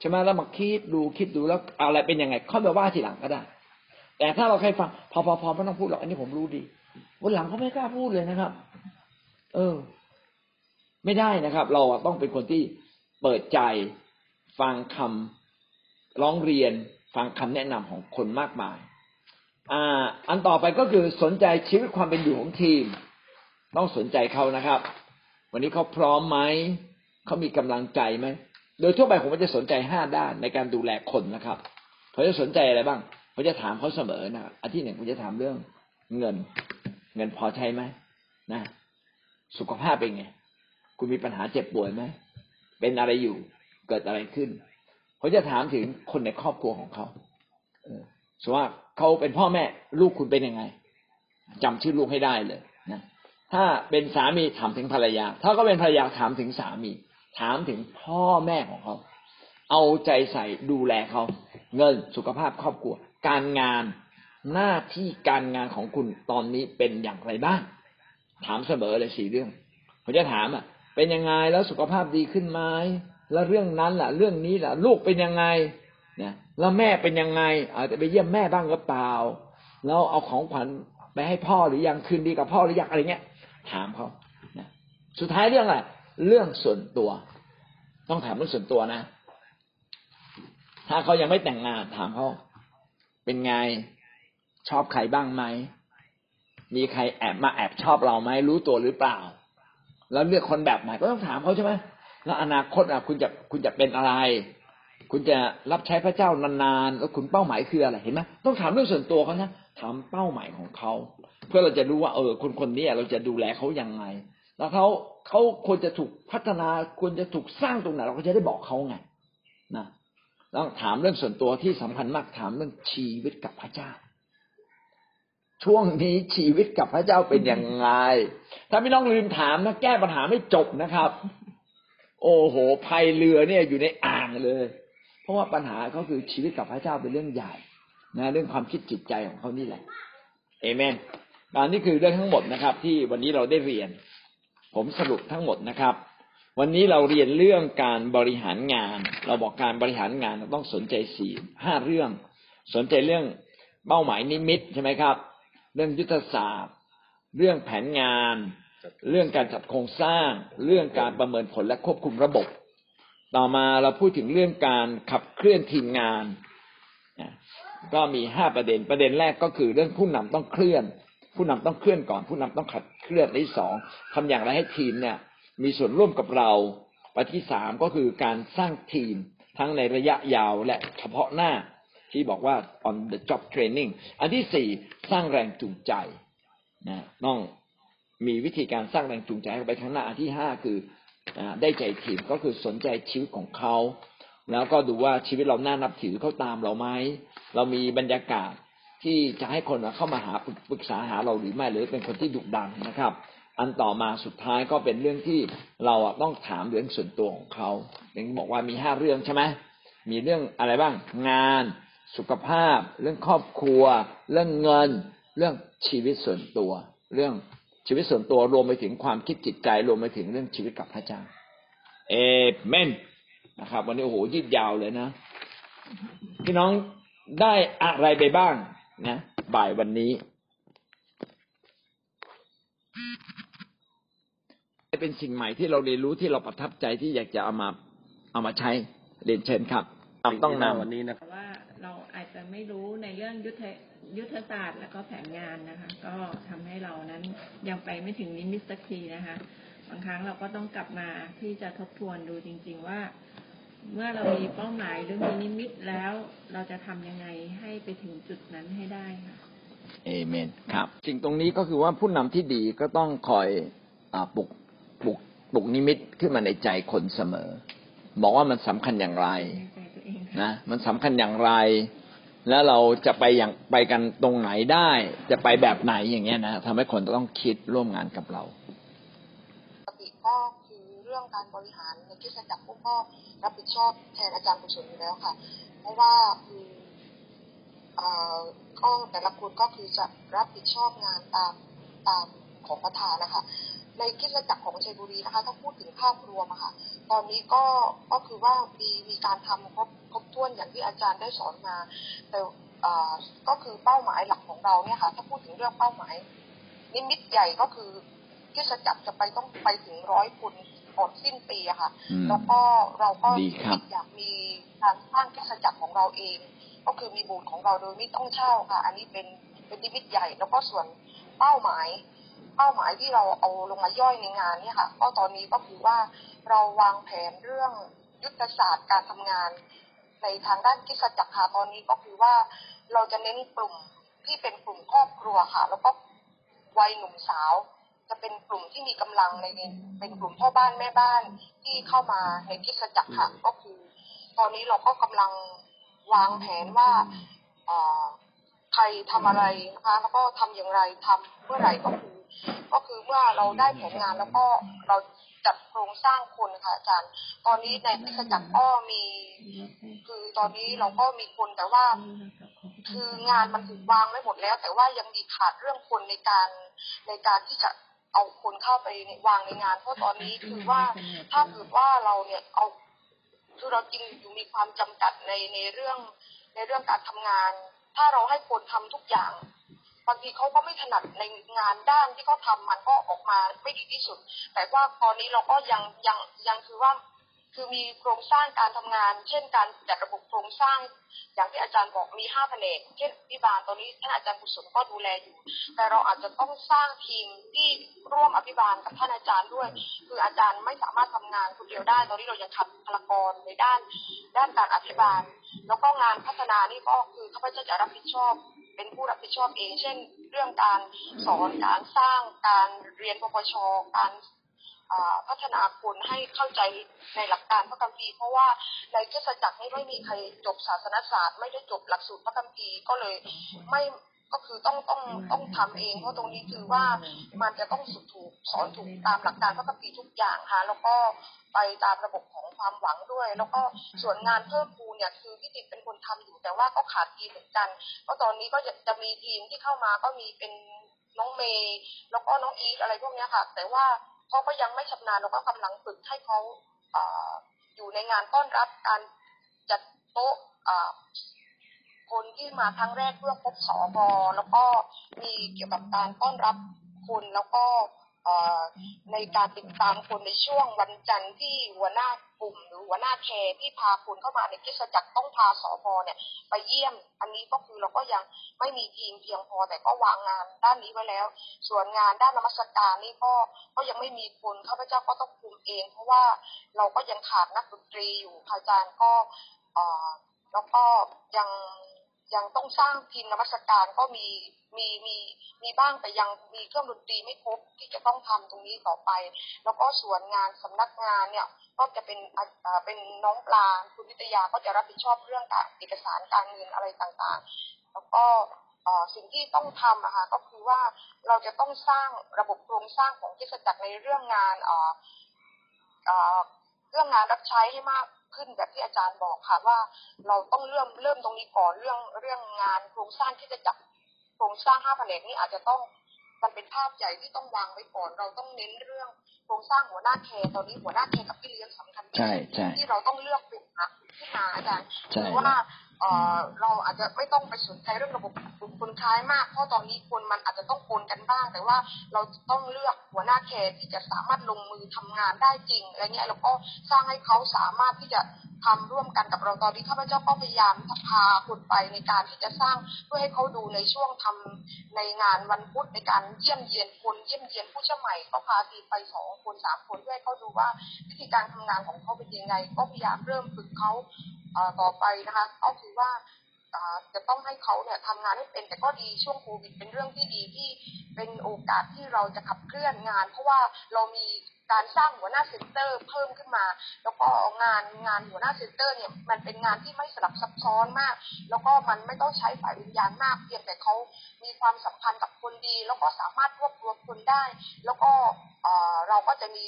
ใช่ไหมแล้วมาคิดดูคิดดูแล้วอะไรเป็นยังไงค่อยมาว่าทีหลังก็ได้ แต่ถ้าเราใครฟังพอพอพอไม่ต้องพูดหรอกอันนี้ผมรู้ดีวันหลังเขาไม่กล้าพูดเลยนะครับ เออ ไม่ได้นะครับ เราต้องเป็นคนที่เปิดใจ ฟังคำร้องเรียนฟังคำแนะนำของคนมากมายอ่าอันต่อไปก็คือสนใจชีวิตความเป็นอยู่ของทีม ต้องสนใจเขานะครับ วันนี้เขาพร้อมไหมเขามีกำลังใจไหมโดยทั่วไปผมก็จะสนใจห้าด้านในการดูแลคนนะครับเขาจะสนใจอะไรบ้างผมจะถามเขาเสมอนะอันที่หนึ่งผมจะถามเรื่องเงิน เงินพอใช้ไหมนะ สุขภาพเป็นไง คุณมีปัญหาเจ็บป่วยไหมเป็นอะไรอยู่ เกิดอะไรขึ้นเขาจะถามถึงคนในครอบครัวของเขาสมมติว่าเขาเป็นพ่อแม่ลูกคุณเป็นยังไงจำชื่อลูกให้ได้เลยนะถ้าเป็นสามีถามถึงภรรยา ถ้าก็เป็นภรรยาถามถึงสามี ถามถึงพ่อแม่ของเขา เอาใจใส่ดูแลเขา เงินสุขภาพครอบครัว การงานหน้าที่การงานของคุณตอนนี้เป็นอย่างไรบ้าง ถามเสมอเลยสี่เรื่องผมจะถามอะ เป็นยังไงแล้วสุขภาพดีขึ้นไหม แล้วเรื่องนั้นล่ะ เรื่องนี้ล่ะ ลูกเป็นยังไงนะแล้วแม่เป็นยังไง อาจจะไปเยี่ยมแม่บ้างหรือเปล่า แล้วเอาของขวัญไปให้พ่อหรือยังคืนดีกับพ่อหรือยังอะไรเงี้ย ถามเขานะสุดท้ายเรื่องอะไรเรื่องส่วนตัว ต้องถามเรื่องส่วนตัวนะ ถ้าเขายังไม่แต่งงานถามเขาเป็นไงชอบใครบ้างไหมมีใครแอบมาแอบชอบเราไหมรู้ตัวหรือเปล่า แล้วเลือกคนแบบไหนก็ต้องถามเขาใช่ไหม แล้วอนาคตอะคุณจะคุณจะเป็นอะไร คุณจะรับใช้พระเจ้านานๆแล้วคุณเป้าหมายคืออะไรเห็นไหมต้องถามเรื่องส่วนตัวเขานะถามเป้าหมายของเขาเพื่อเราจะรู้ว่าเออคนคนนี้เราจะดูแลเขายังไง แล้วเขาเขาควรจะถูกพัฒนาควรจะถูกสร้างตรงไหนเราก็จะได้บอกเขาไงนะต้องถามเรื่องส่วนตัวที่สำคัญมากถามเรื่องชีวิตกับพระเจ้า ช่วงนี้ชีวิตกับพระเจ้าเป็นยังไงถ้าไม่ต้องลืมถามนะแก้ปัญหาไม่จบนะครับ โอ้โหพายเรือเนี่ยอยู่ในอ่างเลย เพราะว่าปัญหาเขาคือชีวิตกับพระเจ้าเป็นเรื่องใหญ่นะเรื่องความคิดจิตใจของเขานี่แหละเอเมนอันนี้คือเรื่องทั้งหมดนะครับ ที่วันนี้เราได้เรียน ผมสรุปทั้งหมดนะครับ วันนี้เราเรียนเรื่องการบริหารงาน เราบอกการบริหารงานต้องสนใจสี่ห้าเรื่อง สนใจเรื่องเป้าหมายนิมิตใช่ไหมครับ เรื่องยุทธศาสตร์ เรื่องแผนงาน เรื่องการจัดโครงสร้าง เรื่องการประเมินผลและควบคุมระบบ ต่อมาเราพูดถึงเรื่องการขับเคลื่อนทีมงาน ก็มีห้าประเด็น ประเด็นแรกก็คือเรื่องผู้นำต้องเคลื่อน ผู้นำต้องเคลื่อนก่อน ผู้นำต้องขัดเคลื่อนที่สองทำอย่างไรให้ทีมเนี่ยมีส่วนร่วมกับเราประที่สามก็คือการสร้างทีมทั้งในระยะยาวและเฉพาะหน้าที่บอกว่า on the job training อันที่สี่สร้างแรงจูงใจนะต้อง มีวิธีการสร้างแรงจูงใจไปข้างหน้าอันที่ห้าคือได้ใจทีมก็คือสนใจชีวิตของเขาแล้วก็ดูว่าชีวิตเราน่านับถือเขาตามเราไหมเรามีบรรยากาศที่จะให้คนเข้ามาหาปรึกษาหาเราหรือไม่หรือเป็นคนที่ดุดันนะครับ อันต่อมาสุดท้ายก็เป็นเรื่องที่เราต้องถามเรื่องส่วนตัวของเขาอย่างบอกว่ามีห้าเรื่องใช่ไหมมีเรื่องอะไรบ้าง งาน สุขภาพ เรื่องครอบครัว เรื่องเงิน เรื่องชีวิตส่วนตัว เรื่อง ชีวิตส่วนตัวรวมไปถึงความคิดจิตใจรวมไปถึงเรื่องชีวิตกับพระเจ้า เอเมนนะครับ วันนี้โอ้โหยืดยาวเลยนะพี่น้องได้อะไรไปบ้างนะบ่ายวันนี้เป็นสิ่งใหม่ที่เราเรียนรู้ที่เราประทับใจที่อยากจะเอามาเอามาใช้เรียนเชิญครับต้องนำวันนี้นะแต่ว่าเรา อาจจะไม่รู้ในเรื่องยุทธยุทธศาสตร์แล้วก็แผนงานนะคะ ก็ทำให้เรานั้นยังไปไม่ถึงนิมิตสักทีนะคะ บางครั้งเราก็ต้องกลับมาที่จะทบทวนดูจริง ๆ ว่า เมื่อเรามีเป้าหมายหรือมีนิมิตแล้ว เราจะทำยังไงให้ไปถึงจุดนั้นให้ได้ค่ะเอเมนครับสิ่งตรงนี้ก็คือว่าผู้นำที่ดีก็ต้องคอยอาปลุกปลุกปลุกนิมิตขึ้นมาในใจคนเสมอ บอกว่ามันสำคัญอย่างไรในใจตัวเองค่ะนะมันสำคัญอย่างไร แล้วเราจะไปอย่างไปกันตรงไหนได้ จะไปแบบไหนอย่างเงี้ยนะทำให้คนต้องคิดร่วมงานกับเราปกติก็คือเรื่องการบริหารในคริสจักรพวกก็รับผิดชอบแทนอาจารย์กุศลอยู่แล้วค่ะ เพราะว่าคือเอ่อก็แต่ละคนก็คือจะรับผิดชอบงานตามตามของประธานนะคะ ในคริสตจักรของชัยบุรีนะคะถ้าพูดถึงภาพรวมอะค่ะ ตอนนี้ก็ก็คือว่ามีมีการทำครบครบถ้วนอย่างที่อาจารย์ได้สอนมา แต่เอ่อก็คือเป้าหมายหลักของเราเนี่ยค่ะ ถ้าพูดถึงเรื่องเป้าหมาย นิมิตใหญ่ก็คือคริสตจักรจะไปต้องไปถึงร้อยคนก่อนสิ้นปีอะค่ะอืมแล้วก็เราก็ดีครับอยากมีการสร้างคริสตจักรของเราเอง ก็คือมีโบูธของเราโดยไม่ต้องเช่าค่ะ อันนี้เป็นเป็นนิมิตใหญ่แล้วก็ส่วนเป้าหมาย เป้าหมายที่เราเอาลงมาย่อยในงานเนี่ยค่ะก็ตอนนี้ก็คือว่าเราวางแผนเรื่องยุทธศาสตร์การทำงาน ในทางด้านคริสตจักรค่ะตอนนี้ก็คือว่าเราจะเน้นกลุ่มที่เป็นกลุ่มครอบครัวค่ะ แล้วก็วัยหนุ่มสาว จะเป็นกลุ่มที่มีกำลังในเป็นกลุ่มพ่อบ้านแม่บ้านที่เข้ามาในคริสตจักรค่ะก็คือ ตอนนี้เราก็กำลังวางแผนว่าเอ่อใครทำอะไรนะคะแล้วก็ทำอย่างไรทำเมื่อไหร่ก็คือ ก็คือเมื่อเราได้แผนงานแล้วก็เราจัดโครงสร้างคนค่ะอาจารย์ ตอนนี้ในคริสตจักรก็มี คือตอนนี้เราก็มีคนแต่ว่า คืองานมันถูกวางไม่หมดแล้ว แต่ว่ายังมีขาดเรื่องคนในการในการที่จะเอาคนเข้าไปในวางในงานเพราะตอนนี้คือว่าถ้าเกิดว่าเราเนี่ยเอาคือเราจริงอยู่มีความจำกัดในในเรื่องในเรื่องการทำงาน ถ้าเราให้คนทำทุกอย่าง บางทีเขาก็ไม่ถนัดในงานด้านที่เขาทำมันก็ออกมาไม่ดีที่สุด แต่ว่าตอนนี้เราก็ยังยังยังคือว่าคือมีโครงสร้างการทำงาน เช่นการจัดระบบโครงสร้าง อย่างที่อาจารย์บอกมีห้าแผนกเช่นพิบาลตอนนี้ท่านอาจารย์กุศลก็ดูแลอยู่ แต่เราอาจจะต้องสร้างทีมที่ร่วมอภิบาลกับท่านอาจารย์ด้วย คืออาจารย์ไม่สามารถทำงานคนเดียวได้ ตอนนี้เรายังขาดบุคลากรในด้าน ด้านการอภิบาล แล้วก็งานพัฒนานี่ก็คือข้าพเจ้าจะรับผิดชอบ เป็นผู้รับผิดชอบเอง เช่น เรื่องการสอนการสร้างการเรียนปปชการพัฒนาคนให้เข้าใจในหลักการพระคัมภีร์เพราะว่าในคริสจักรไม่ได้มีใครจบศาสนศาสตร์ ไม่ได้จบหลักสูตรพระคัมภีร์ก็เลยไม่ ก็คือต้องต้องต้องทำเอง เพราะตรงนี้คือว่ามันจะต้องสุดถูกสอนถูกตามหลักการพระคัมภีร์ทุกอย่างค่ะ แล้วก็ไปตามระบบของความหวังด้วย แล้วก็ส่วนงานเพิ่มพูนเนี่ยคือพี่ติ๊กเป็นคนทำอยู่แต่ว่าก็ขาดทีมเหมือนกันเพราะตอนนี้ก็จะจะมีทีมที่เข้ามาก็มีเป็นน้องเมย์แล้วก็น้องอีฟอะไรพวกเนี้ยค่ะ แต่ว่าเขาก็ยังไม่ชำนาญเราก็กำลังฝึกให้เขาเอ่ออยู่ในงานต้อนรับการจัดโต๊ะเอ่อ คนที่มาครั้งแรกเพื่อพบสอบอแล้วก็มีเกี่ยวกับการต้อนรับคนแล้วก็ในการติดตามคนในช่วงวันจันทร์ที่หัวหน้ากลุ่มหรือหัวหน้าแคร์ที่พาคนเข้ามาในคริสตจักรต้องพาสอบอเนี่ย ไปเยี่ยม อันนี้ก็คือเราก็ยังไม่มีทีมเพียงพอแต่ก็วางงานด้านนี้ไว้แล้ว ส่วนงานด้านนมัสการนี่ก็ก็ยังไม่มีคนข้าพเจ้าก็ต้องคุมเอง เพราะว่าเราก็ยังขาดนักดนตรีอยู่พระอาจารย์ก็แล้วก็ยัง ยังต้องสร้างทีมนมัสการก็มีมีมีมีบ้างแต่ยังมีเครื่องดนตรีไม่ครบที่จะต้องทำตรงนี้ต่อไป แล้วก็ส่วนงานสำนักงานเนี่ยก็จะเป็นอาเป็นน้องปลาคุณวิทยาก็จะรับผิดชอบเรื่องการเอกสารการเงินอะไรต่างๆ แล้วก็อ่อสิ่งที่ต้องทำอะคะก็คือว่าเราจะต้องสร้างระบบโครงสร้างของคริสตจักรในเรื่องงานอ่ออ่อเรื่องงานรับใช้ให้มาก ขึ้นแบบที่อาจารย์บอกค่ะว่าเราต้องเริ่มเริ่มตรงนี้ก่อนเรื่องเรื่องงานโครงสร้างคริสตจักรโครงสร้างห้าแผนกนี้อาจจะต้องมันเป็นภาพใหญ่ที่ต้องวางไว้ก่อน เราต้องเน้นเรื่องโครงสร้างหัวหน้าแคร์ตอนนี้หัวหน้าแคร์กับพี่เลี้ยงสำคัญที่ใช่สุดใช่ที่เราต้องเลือกเป็นหลักขึ้นมาอาจารย์ใช่คือว่า เราอาจจะไม่ต้องไปสนใจเรื่องระบบคนคล้ายมาก เพราะตอนนี้คนมันอาจจะต้องปนกันบ้าง แต่ว่าเราต้องเลือกหัวหน้าแคร์ที่จะสามารถลงมือทำงานได้จริงอะไรเงี้ยแล้วก็สร้างให้เขาสามารถที่จะทำร่วมกันกับเราตอนนี้ข้าพเจ้าก็พยายามพาคนไปในการที่จะสร้างเพื่อให้เขาดูในช่วงทำในงานวันพุธในการเยี่ยมเยียนคนเยี่ยมเยียนผู้เชื่อใหม่ก็พาทีไปสองคนสามคนเพื่อให้เขาดูว่าวิธีการทำงานของเขาเป็นยังไง ก็พยายามเริ่มฝึกเขา ต่อไปนะคะก็คือว่าจะต้องให้เขาเนี่ยทำงานให้เป็นแต่ก็ดีช่วงโควิดเป็นเรื่องที่ดีที่เป็นโอกาสที่เราจะขับเคลื่อนงาน เพราะว่าเรามีการสร้างหัวหน้า center เพิ่มขึ้นมา แล้วก็งานงานหัวหน้า center เนี่ยมันเป็นงานที่ไม่สลับซับซ้อนมาก แล้วก็มันไม่ต้องใช้ฝ่ายวิญญาณมากเพียงแต่เขามีความสัมพันธ์กับคนดี แล้วก็สามารถรวบรวมคนได้ แล้วก็เราก็จะมี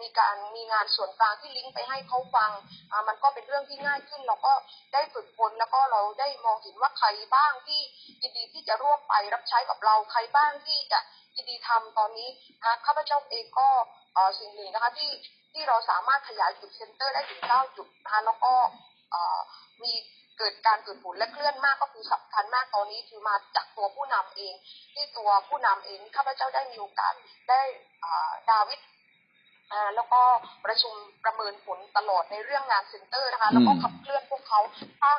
มีการมีงานส่วนกลางที่ลิงก์ไปให้เขาฟัง มันก็เป็นเรื่องที่ง่ายขึ้น เราก็ได้ฝึกฝนแล้วก็เราได้มองเห็นว่าใครบ้างที่ยินดีที่จะร่วมไปรับใช้กับเราใครบ้างที่จะยินดีทำตอนนี้นะข้าพเจ้าเองก็สิ่งหนึ่งนะคะที่ที่เราสามารถขยายจุด center ได้ถึงเก้าจุดนะคะแล้วก็มีเกิดการเกิดผลและเคลื่อนมากก็คือสำคัญมากตอนนี้คือมาจากตัวผู้นำเอง ที่ตัวผู้นำเองข้าพเจ้าได้มีโอกาสได้ดาวิด แล้วก็ประชุมประเมินผลตลอดในเรื่องงาน center นะคะ แล้วก็ขับเคลื่อนพวกเขาสร้าง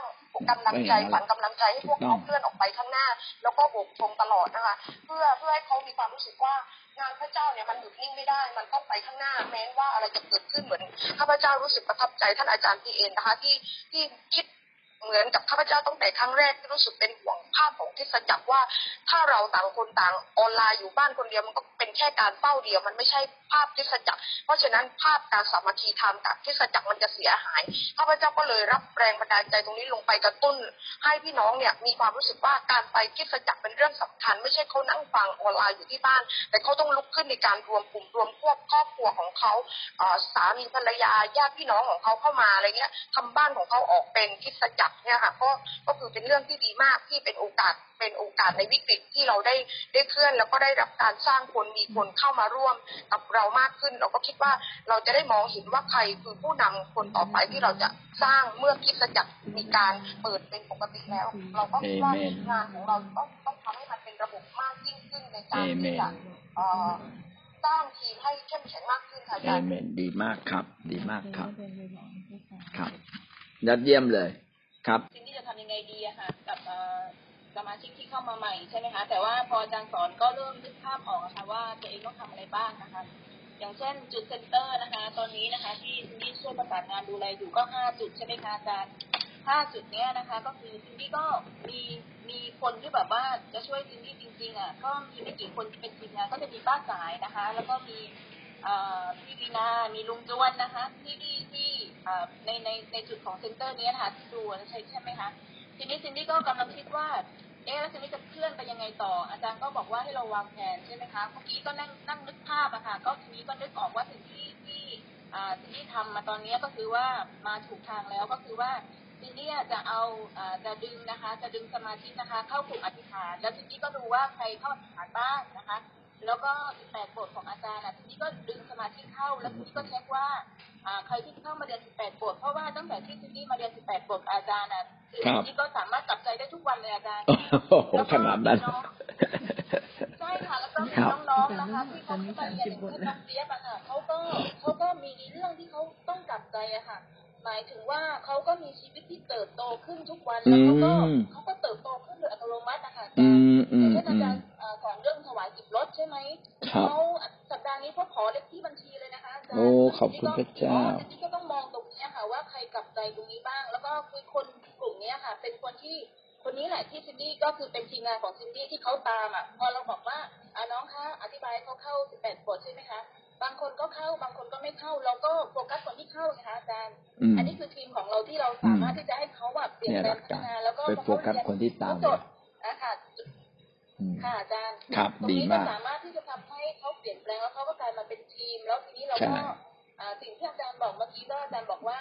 กำลังใจฝันกำลังใจให้พวกเขาเคลื่อนออกไปข้างหน้า แล้วก็โบกธงตลอดนะคะ เพื่อเพื่อให้เขามีความรู้สึกว่างานพระเจ้าเนี่ยมันหยุดนิ่งไม่ได้ มันต้องไปข้างหน้า แม้ว่าอะไรจะเกิดขึ้นเหมือนข้าพเจ้ารู้สึกประทับใจท่านอาจารย์พีเอ็นนะคะ ที่ที่คิดเหมือนกับข้าพเจ้าตั้งแต่ครั้งแรกที่รู้สึกเป็นห่วงภาพของเทศจักรว่า ถ้าเราต่างคนต่างออนไลน์อยู่บ้านคนเดียวมันก็เป็น แค่การเฝ้าเดียว มันไม่ใช่ภาพเทศจักร เพราะฉะนั้นภาพการสามัคคีธรรมกับเทศจักรมันจะเสียหายข้าพเจ้าก็เลยรับแรงบันดาลใจตรงนี้ลงไปกระตุ้น ให้พี่น้องเนี่ยมีความรู้สึกว่าการไปเทศจักรเป็นเรื่องสำคัญ ไม่ใช่เขานั่งฟังออนไลน์อยู่ที่บ้าน แต่เขาต้องลุกขึ้นในการรวมกลุ่มรวมพวกครอบครัวของเขาสามีภรรยาญาติพี่น้องของเขาเข้ามาอะไรเงี้ยทำบ้านของเขาออกเป็นคริดจักรเนี่ยค่ะก็ก็คือเป็นเรื่องที่ดีมากที่เป็นโอกาสเป็นโอกาสในวิกฤตที่เราได้ได้เคลื่อนแล้วก็ได้รับการสร้างคนมีคนเข้ามาร่วมกับเรามากขึ้น เราก็คิดว่าเราจะได้มองเห็นว่าใครคือผู้นำคนต่อไปที่เราจะสร้างเมื่อคริดจักรมีการเปิดเป็นปกติแล้ว เราก็คิดว่าเอเมนงานของเราต้องต้องทำให้มันเป็นระบบมากยิ่งขึ้นในการที่จะเอเมนเอ่อสร้างทีมให้เข้มแข็งมากขึ้นค่ะอาเอจารย์เมนดีมากครับ ดีมากครับครับยอดเยี่ยมเลยครับสิ่งที่จะทำยังไงดีอะค่ะกับเอ่อ สมาชิกที่เข้ามาใหม่ใช่ไหมคะ แต่ว่าพออาจารย์สอนก็เริ่มนึกภาพออกอะค่ะว่าตัวเองต้องทำอะไรบ้างนะคะ อย่างเช่นจุด center นะคะ ตอนนี้นะคะที่ซินดี้ช่วยประสานงานดูแลอยู่ก็ห้าจุดใช่ไหมคะอาจารย์ห้าจุดเนี้ยนะคะ ก็คือซินดี้ก็มีมีคนที่แบบว่าจะช่วยซินดี้จริงๆอะก็มีไม่กี่คนเป็นทีมงานก็จะมีป้าสายนะคะ แล้วก็มีพี่วีนามีลุงจวนนะคะ ที่ที่ที่ในในในจุดของ center นี้นะคะที่ดูใช่ใช่ไหมคะทีนี้ซินดี้ก็กำลังคิดว่า เอ๊ะแล้วทีนี้จะเคลื่อนไปยังไงต่อ อาจารย์ก็บอกว่าให้เราวางแผนใช่ไหมคะเมื่อกี้ก็นั่งนั่งนึกภาพอะค่ะ ก็ทีนี้ก็นึกออกว่าสิ่งที่ที่อ่าซินดี้ทำมาตอนนี้ก็คือว่ามาถูกทางแล้วก็คือว่าทีนี้จะเอาอ่าจะดึงนะคะ จะดึงสมาชิกนะคะ เข้ากลุ่มอธิษฐาน แล้วทีนี้ก็ดูว่าใครเข้าอธิษฐานบ้างนะคะ แล้วก็18บทของอาจารย์อะทีนี้ก็ดึงสมาชิกเข้า แล้วทีนี้ก็เช็คว่าอ่า ใครที่เข้ามาเรียน18บท เพราะว่าตั้งแต่ที่ซินดี้มาเรียน18บทอาจารย์อะคือครับซินดี้ก็สามารถกลับใจได้ทุกวันเลยอาจารย์โอ้โหขนาดนั้นใช่ค่ะแล้วก็มีครับน้องๆนะคะที่เขาเข้ามาเรียนอย่างเช่นน้องเจี๊ยบอะค่ะเขาก็เขาก็มีเรื่องที่เขาต้องกลับใจอะค่ะ หมายถึงว่าเขาก็มีชีวิตที่เติบโตขึ้นทุกวันแล้วเขาก็อืมเขาก็เติบโตขึ้นโดยอัตโนมัตินะคะอาอืจารย์มอืมเช่นอือามจารย์เอ่อสอนเรื่องถวายสิบรถใช่ไหมครับเขาสัปดาห์นี้เขาขอเลขที่บัญชีเลยนะคะอาจารย์โอ้ขอบคุณพระเจ้าทีนี้ก็ต้องมองตรงนี้ค่ะว่าใครกลับใจตรงนี้บ้าง แล้วก็คือคนกลุ่มนี้ค่ะ เป็นคนที่คนนี้แหละที่ซินดี้ก็คือเป็นทีมงานของซินดี้ที่เขาตามอะพอเราบอกว่าอ่าน้องคะอธิบายให้เขาเข้า 18 บทใช่ไหมคะ บางคนก็เข้า บางคนก็ไม่เข้า เราก็โฟกัสคนที่เข้าไงคะอาจารย์อืมอันนี้คือทีมของเราที่เราสามารถที่จะให้เขาแบบเปลี่ยนแปลงพัฒนาแล้วก็ไปโฟกัสคนที่ตามเขจดนะคะอืมค่ะอาจารย์ครับตรงดีนี้ก็มากสามารถที่จะทำให้เขาเปลี่ยนแปลงแล้วเขาก็กลายมาเป็นทีม แล้วทีนี้เราก็ใช่อ่าสิ่งที่อาจารย์บอกเมื่อกี้ก็อาจารย์บอกว่า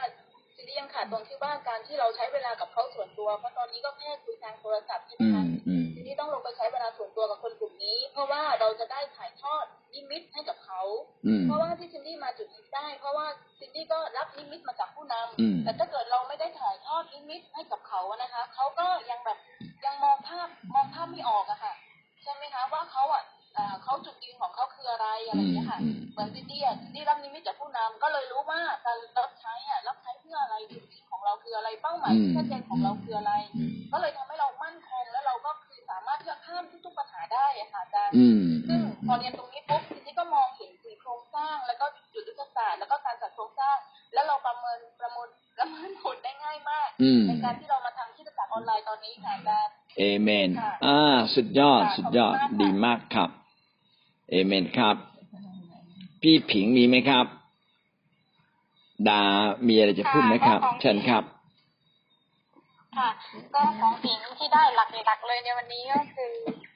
ทีนี้ยังขาดตรงที่ว่าการที่เราใช้เวลากับเขาส่วนตัว เพราะตอนนี้ก็แค่คุยทางโทรศัพท์ใช่ไหมอืคะมอืม ทีนี้ต้องลงไปใช้เวลาส่วนตัวกับคนกลุ่มนี้นี้ เพราะว่าเราจะได้ถ่ายทอดนิมิตให้กับเขาอืมเพราะว่าที่ซินดี้มาจุดนี้ได้ เพราะว่าซินดี้ก็รับนิมิตมาจากผู้นำอืมแต่ถ้าเกิดเราไม่ได้ถ่ายทอดนิมิตให้กับเขาอะนะคะเขาก็ยังแบบยังมองภาพมองภาพไม่ออกอะค่ะใช่ไหมคะว่าเขาอะเอ่อเขาจุดยืนของเขาคืออะไรอะไรอย่างเงี้ยค่ะอืมเหมือนซินดี้อะซินดี้รับนิมิตจากผู้นำก็เลยรู้ว่าการรับใช้อะรับใช้เพื่ออะไรจุดยืนของเราคืออะไรเป้าหมายที่ชัดเจนของเราคืออะไรอืมก็เลยทำให้เรามั่นคงแล้วเราก็คือ สามารถที่จะข้ามทุกๆปัญหาได้อะค่ะอาจารย์อืมซึ่งพอเรียนตรงนี้ปุ๊บทีนี้ก็มองเห็นถึงโครงสร้าง แล้วก็จุดยุทธศาสตร์แล้วก็การจัดโครงสร้าง แล้วเราประเมินประมวลประเมินผลได้ง่ายมากอืมในการที่เรามาทำที่จักรออนไลน์ตอนนี้ค่ะอาจารย์เอเมนค่ะอ่าสุดยอดค่ะสุดยอดขอบคุณมากค่ะดีมากครับ เอเมนครับ พี่ผิงมีไหมครับดามีอะไรจะพูดไหมครับค่ะก็ของเชิญครับ ค่ะ ก็ของผิงที่ได้หลักๆเลยในวันนี้ก็คือ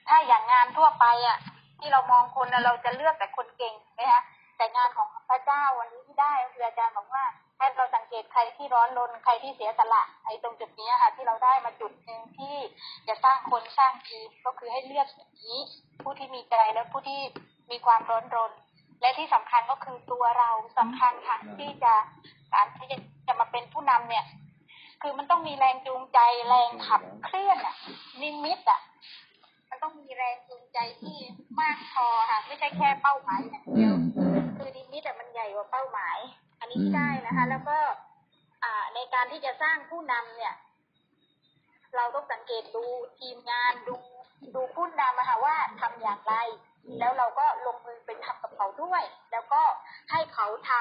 ถ้าอย่างงานทั่วไปอะ ที่เรามองคนเราจะเลือกแต่คนเก่งนะคะแต่งานของพระเจ้าวันนี้ที่ได้ก็คืออาจารย์บอกว่าให้เราสังเกตใครที่ร้อนรนใครที่เสียสละไอ้ตรงจุดนี้ค่ะที่เราได้มาจุดหนึ่งที่จะสร้างคนสร้างทีก็คือให้เลือกจุดนี้ ผู้ที่มีใจและผู้ที่มีความร้อนรน และที่สำคัญก็คือตัวเราสำคัญค่ะที่จะการที่จะจะมาเป็นผู้นำเนี่ย คือมันต้องมีแรงจูงใจแรงขับเคลื่อนอะนิมิตอะมันต้องมีแรงจูงใจที่มากพอค่ะ ไม่ใช่แค่เป้าหมายอย่างอืเดียวมคือนิมิตอะมันใหญ่กว่าเป้าหมาย อันนี้อืมได้นะคะ แล้วก็ อ่าในการที่จะสร้างผู้นำเนี่ย เราต้องสังเกตดูทีมงานดูดูผู้นำอะค่ะว่าทำอย่างไร แล้วเราก็ลงมือไปทำกับเขาด้วย แล้วก็ให้เขาท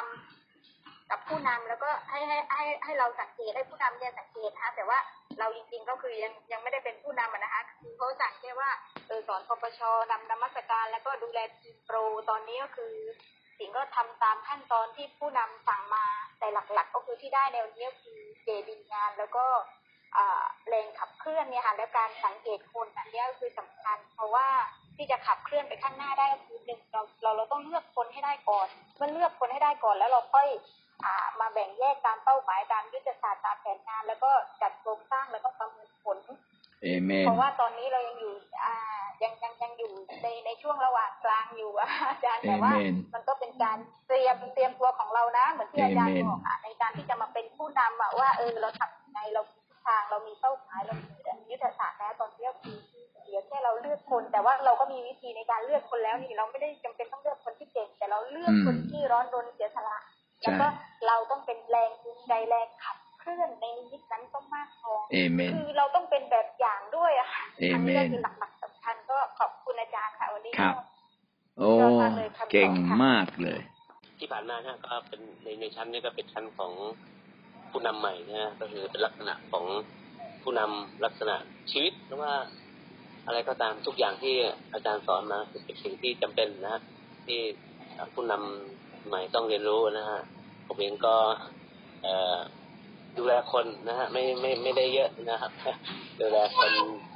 ำกับผู้นำแล้วก็ ให้ให้ให้ให้เราสังเกตให้ผู้นำเนี่ยสังเกตนะคะแต่ว่าเราจริงๆก็คือยังยังไม่ได้เป็นผู้นำนะคะคือเขาสั่งแค่ว่าเออสอนปปชนำนมัสการ แล้วก็ดูแลทีมโปรตอนนี้ก็คือสิ่งก็ทำตามขั้นตอนที่ผู้นำสั่งมา แต่หลักๆ ก็คือที่ได้ในวันนี้คือเจดีงาน แล้วก็อ่าแรงขับเคลื่อนเนี่ยค่ะและการสังเกตคนอันเนี้ยก็คือสำคัญ เพราะว่าที่จะขับเคลื่อนไปข้างหน้าได้ก็คือหนึ่งเราเราเราต้องเลือกคนให้ได้ก่อน เมื่อเลือกคนให้ได้ก่อนแล้วเราค่อย มาแบ่งแยกตามเป้าหมายตามยุทธศาสตร์ตามแผนงาน แล้วก็จัดโครงสร้างแล้วก็ประเมินผลเอเมนเพราะว่าตอนนี้เรายังอยู่อ่ายังยังยังอยู่ในในช่วงระหว่างกลางอยู่อะอาจารย์แต่ว่า Amen มันก็เป็นการเตรียมเตรียมตัวของเรานะ เหมือนที่อาจารย์ Amen บอกอะในการที่จะมาเป็นผู้นำอะว่าเออเราทำยังไงเรามีทิศทางเรามีเป้าหมายเรามียุทธศาสตร์แล้วตอนนี้ก็คือเหลือแค่เราเลือกคน แต่ว่าเราก็มีวิธีในการเลือกคนแล้วนี่เราไม่ได้จำเป็นต้องเลือกคนที่เก่งแต่เราเลือกคนอืมที่ร้อนรนเสียสละใช่ แล้วก็เราต้องเป็นแรงจูงใจแรงขับเคลื่อนในนิดนั้นต้องมากพอเอเมนคือเราต้องเป็นแบบอย่างด้วยอะค่ะเออันเมนี้ก็นคือหลักๆสำคัญก็ขอบคุณอาจารย์ค่ะวันนี้ครัก็บโอ้เก่งมากเลย ที่ผ่านมานะก็เป็นในในชั้นนี้ก็เป็นชั้นของผู้นำใหม่นะฮะก็คือเป็นลักษณะของผู้นำลักษณะชีวิตหรือว่าอะไรก็ตามทุกอย่างที่อาจารย์สอนมาเป็นสิ่งที่จำเป็นนะฮะที่ผู้นำ ใหม่ต้องเรียนรู้นะฮะผมเองก็เออดูแลคนนะฮะไม่ไม่ไม่ได้เยอะนะครับดูแลคน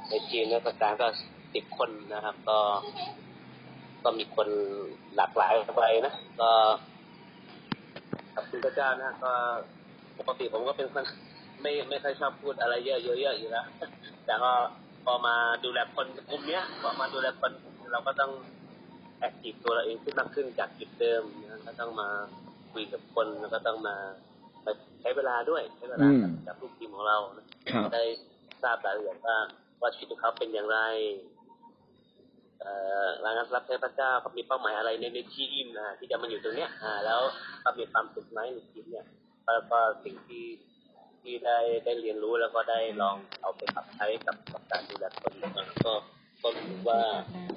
ในทีมในประการก็สิบคนนะครับ ก็ก็มีคนหลากหลายไปนะก็ขอบคุณพระเจ้านะก็ปกติผมก็เป็นคนไม่ไม่ค่อยชอบพูดอะไรเยอะเยอะๆอยู่แล้วแต่ก็พอมาดูแลคนกลุ่มเนี้ยพอมาดูแลคนเราก็ต้อง อคทีฟตัวเราเองขึ้นมากขึ้นจากจุดเดิมนะก็ต้องมาคุยกับคนแล้วก็ต้องมามาใช้เวลาด้วยใช้เวลากับอืมกับลูกทีมของเรานะครับได้ทราบรายละเอียดว่าว่าชีวิตของเขาเป็นอย่างไรเอ่อรายงานรับใช้พระเจ้าเขามีเป้าหมายอะไรในในทีมนะที่จะมาอยู่ตรงเนี้ยอ่า แล้วเขามีความสุขไหมในทีมเนี่ยแล้วก็สิ่งที่ที่ได้ได้เรียนรู้แล้วก็ได้ลองเอาไปปรับใช้กับกับการดูแลคนอ่าก็ ก็รู้สึกว่า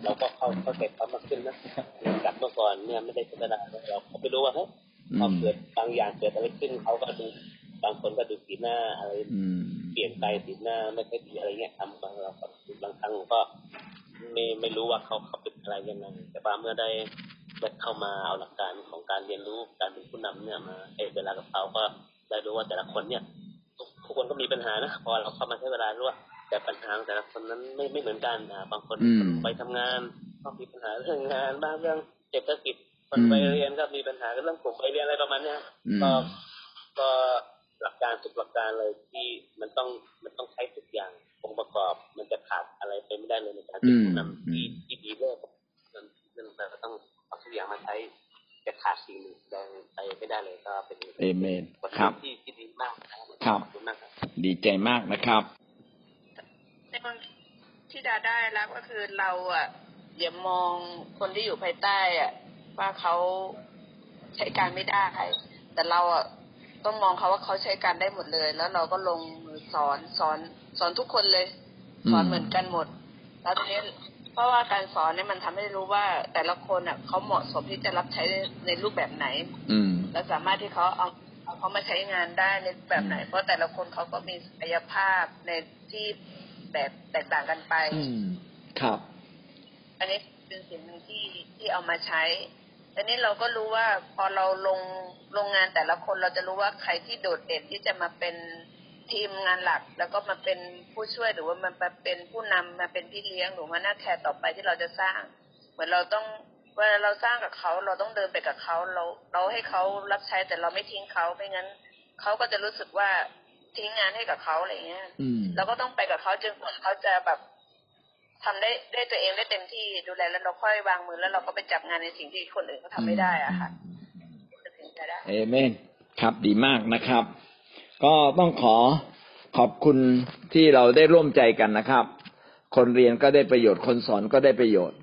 เราก็เข้าเข้าใจเขามากขึ้นนะจากเมื่อก่อนเนี่ยไม่ได้ธรรมดาเราก็ไม่รู้ว่าเฮ้ยพอเกิดบางอย่างเกิดอะไรขึ้นเขาก็ดูบางคนก็ดูสีหน้าอะไรอืมเปลี่ยนไปสีหน้าไม่ค่อยดีอะไรเงี้ยทำบางเราก็บางครั้งก็ไม่ไม่รู้ว่าเขาเขาเป็นอะไรยังไงแต่ว่าเมื่อได้ได้เข้ามาเอาหลักการของการเรียนรู้การเป็นผู้นำเนี่ยมาใช้เวลากับเขาก็ได้รู้ว่าแต่ละคนเนี่ยทุกทุกคนก็มีปัญหานะพอเราเข้ามาใช้เวลารู้ว่า แต่ปัญหาแต่ละคนนั้นไม่ไม่เหมือนกันนะบางคนไปทำงานก็มีปัญหาเรื่องงานบ้างเรื่องเศรษฐกิจคนไปเรียนก็มีปัญหาเรื่องผมไปเรียนอะไรประมาณนี้ก็ก็หลักการสุดหลักการเลยที่มันต้องมันต้องใช้ทุกอย่างองค์ประกอบมันจะขาดอะไรไปไม่ได้เลยในการเป็นผู้นำที่ที่ดีเลิศนั่นนั่นแปลว่ต้องเอาทุกอย่างมาใช้จะขาดสิ่งหนึ่งไปไม่ได้เลยก็เป็นเอเมนครับที่ที่ดีมากครับดีใจมากนะครับ ในบางที่ดาได้รับก็คือเราอะอย่ามองคนที่อยู่ภายใต้อะว่าเขาใช้การไม่ได้แต่เราอะต้องมองเขาว่าเขาใช้การได้หมดเลย แล้วเราก็ลงมือสอนสอนสอนทุกคนเลย สอนอืมเหมือนกันหมด แล้วทีนี้เพราะว่าการสอนเนี่ยมันทำให้รู้ว่า แต่ละคนอะเขาเหมาะสมที่จะรับใช้ในรูปแบบไหน อืมและสามารถที่เขาเอาเอาเขามาใช้งานได้ในแบบไหน เพราะแต่ละคนเขาก็มีศักยภาพในที่ แบบแตกต่างกันไป อืมครับ อันนี้เป็นสิ่งหนึ่งที่ที่เอามาใช้อันนี้เราก็รู้ว่าพอเราลงลงงานแต่ละคนเราจะรู้ว่าใครที่โดดเด่นที่จะมาเป็นทีมงานหลัก แล้วก็มาเป็นผู้ช่วยหรือว่ามันมาเป็นผู้นำมาเป็นพี่เลี้ยงหรือว่าหน้าแคร์ต่อไปที่เราจะสร้าง เหมือนเราต้องเวลาเราสร้างกับเขาเราต้องเดินไปกับเขาเราเราให้เขารับใช้แต่เราไม่ทิ้งเขาไม่งั้นเขาก็จะรู้สึกว่า ทิ้งงานให้กับเขาอะไรเงี้ยอืมเราก็ต้องไปกับเขาจนกว่าเขาจะแบบทำได้ได้ตัวเองได้เต็มที่ดูแลแล้วเราค่อยวางมือแล้วเราก็ไปจับงานในสิ่งที่คนอื่นเขาทำไม่ได้อะค่ะจะถึงจะได้เอเมนครับดีมากนะครับ ก็ต้องขอขอบคุณที่เราได้ร่วมใจกันนะครับ คนเรียนก็ได้ประโยชน์คนสอนก็ได้ประโยชน์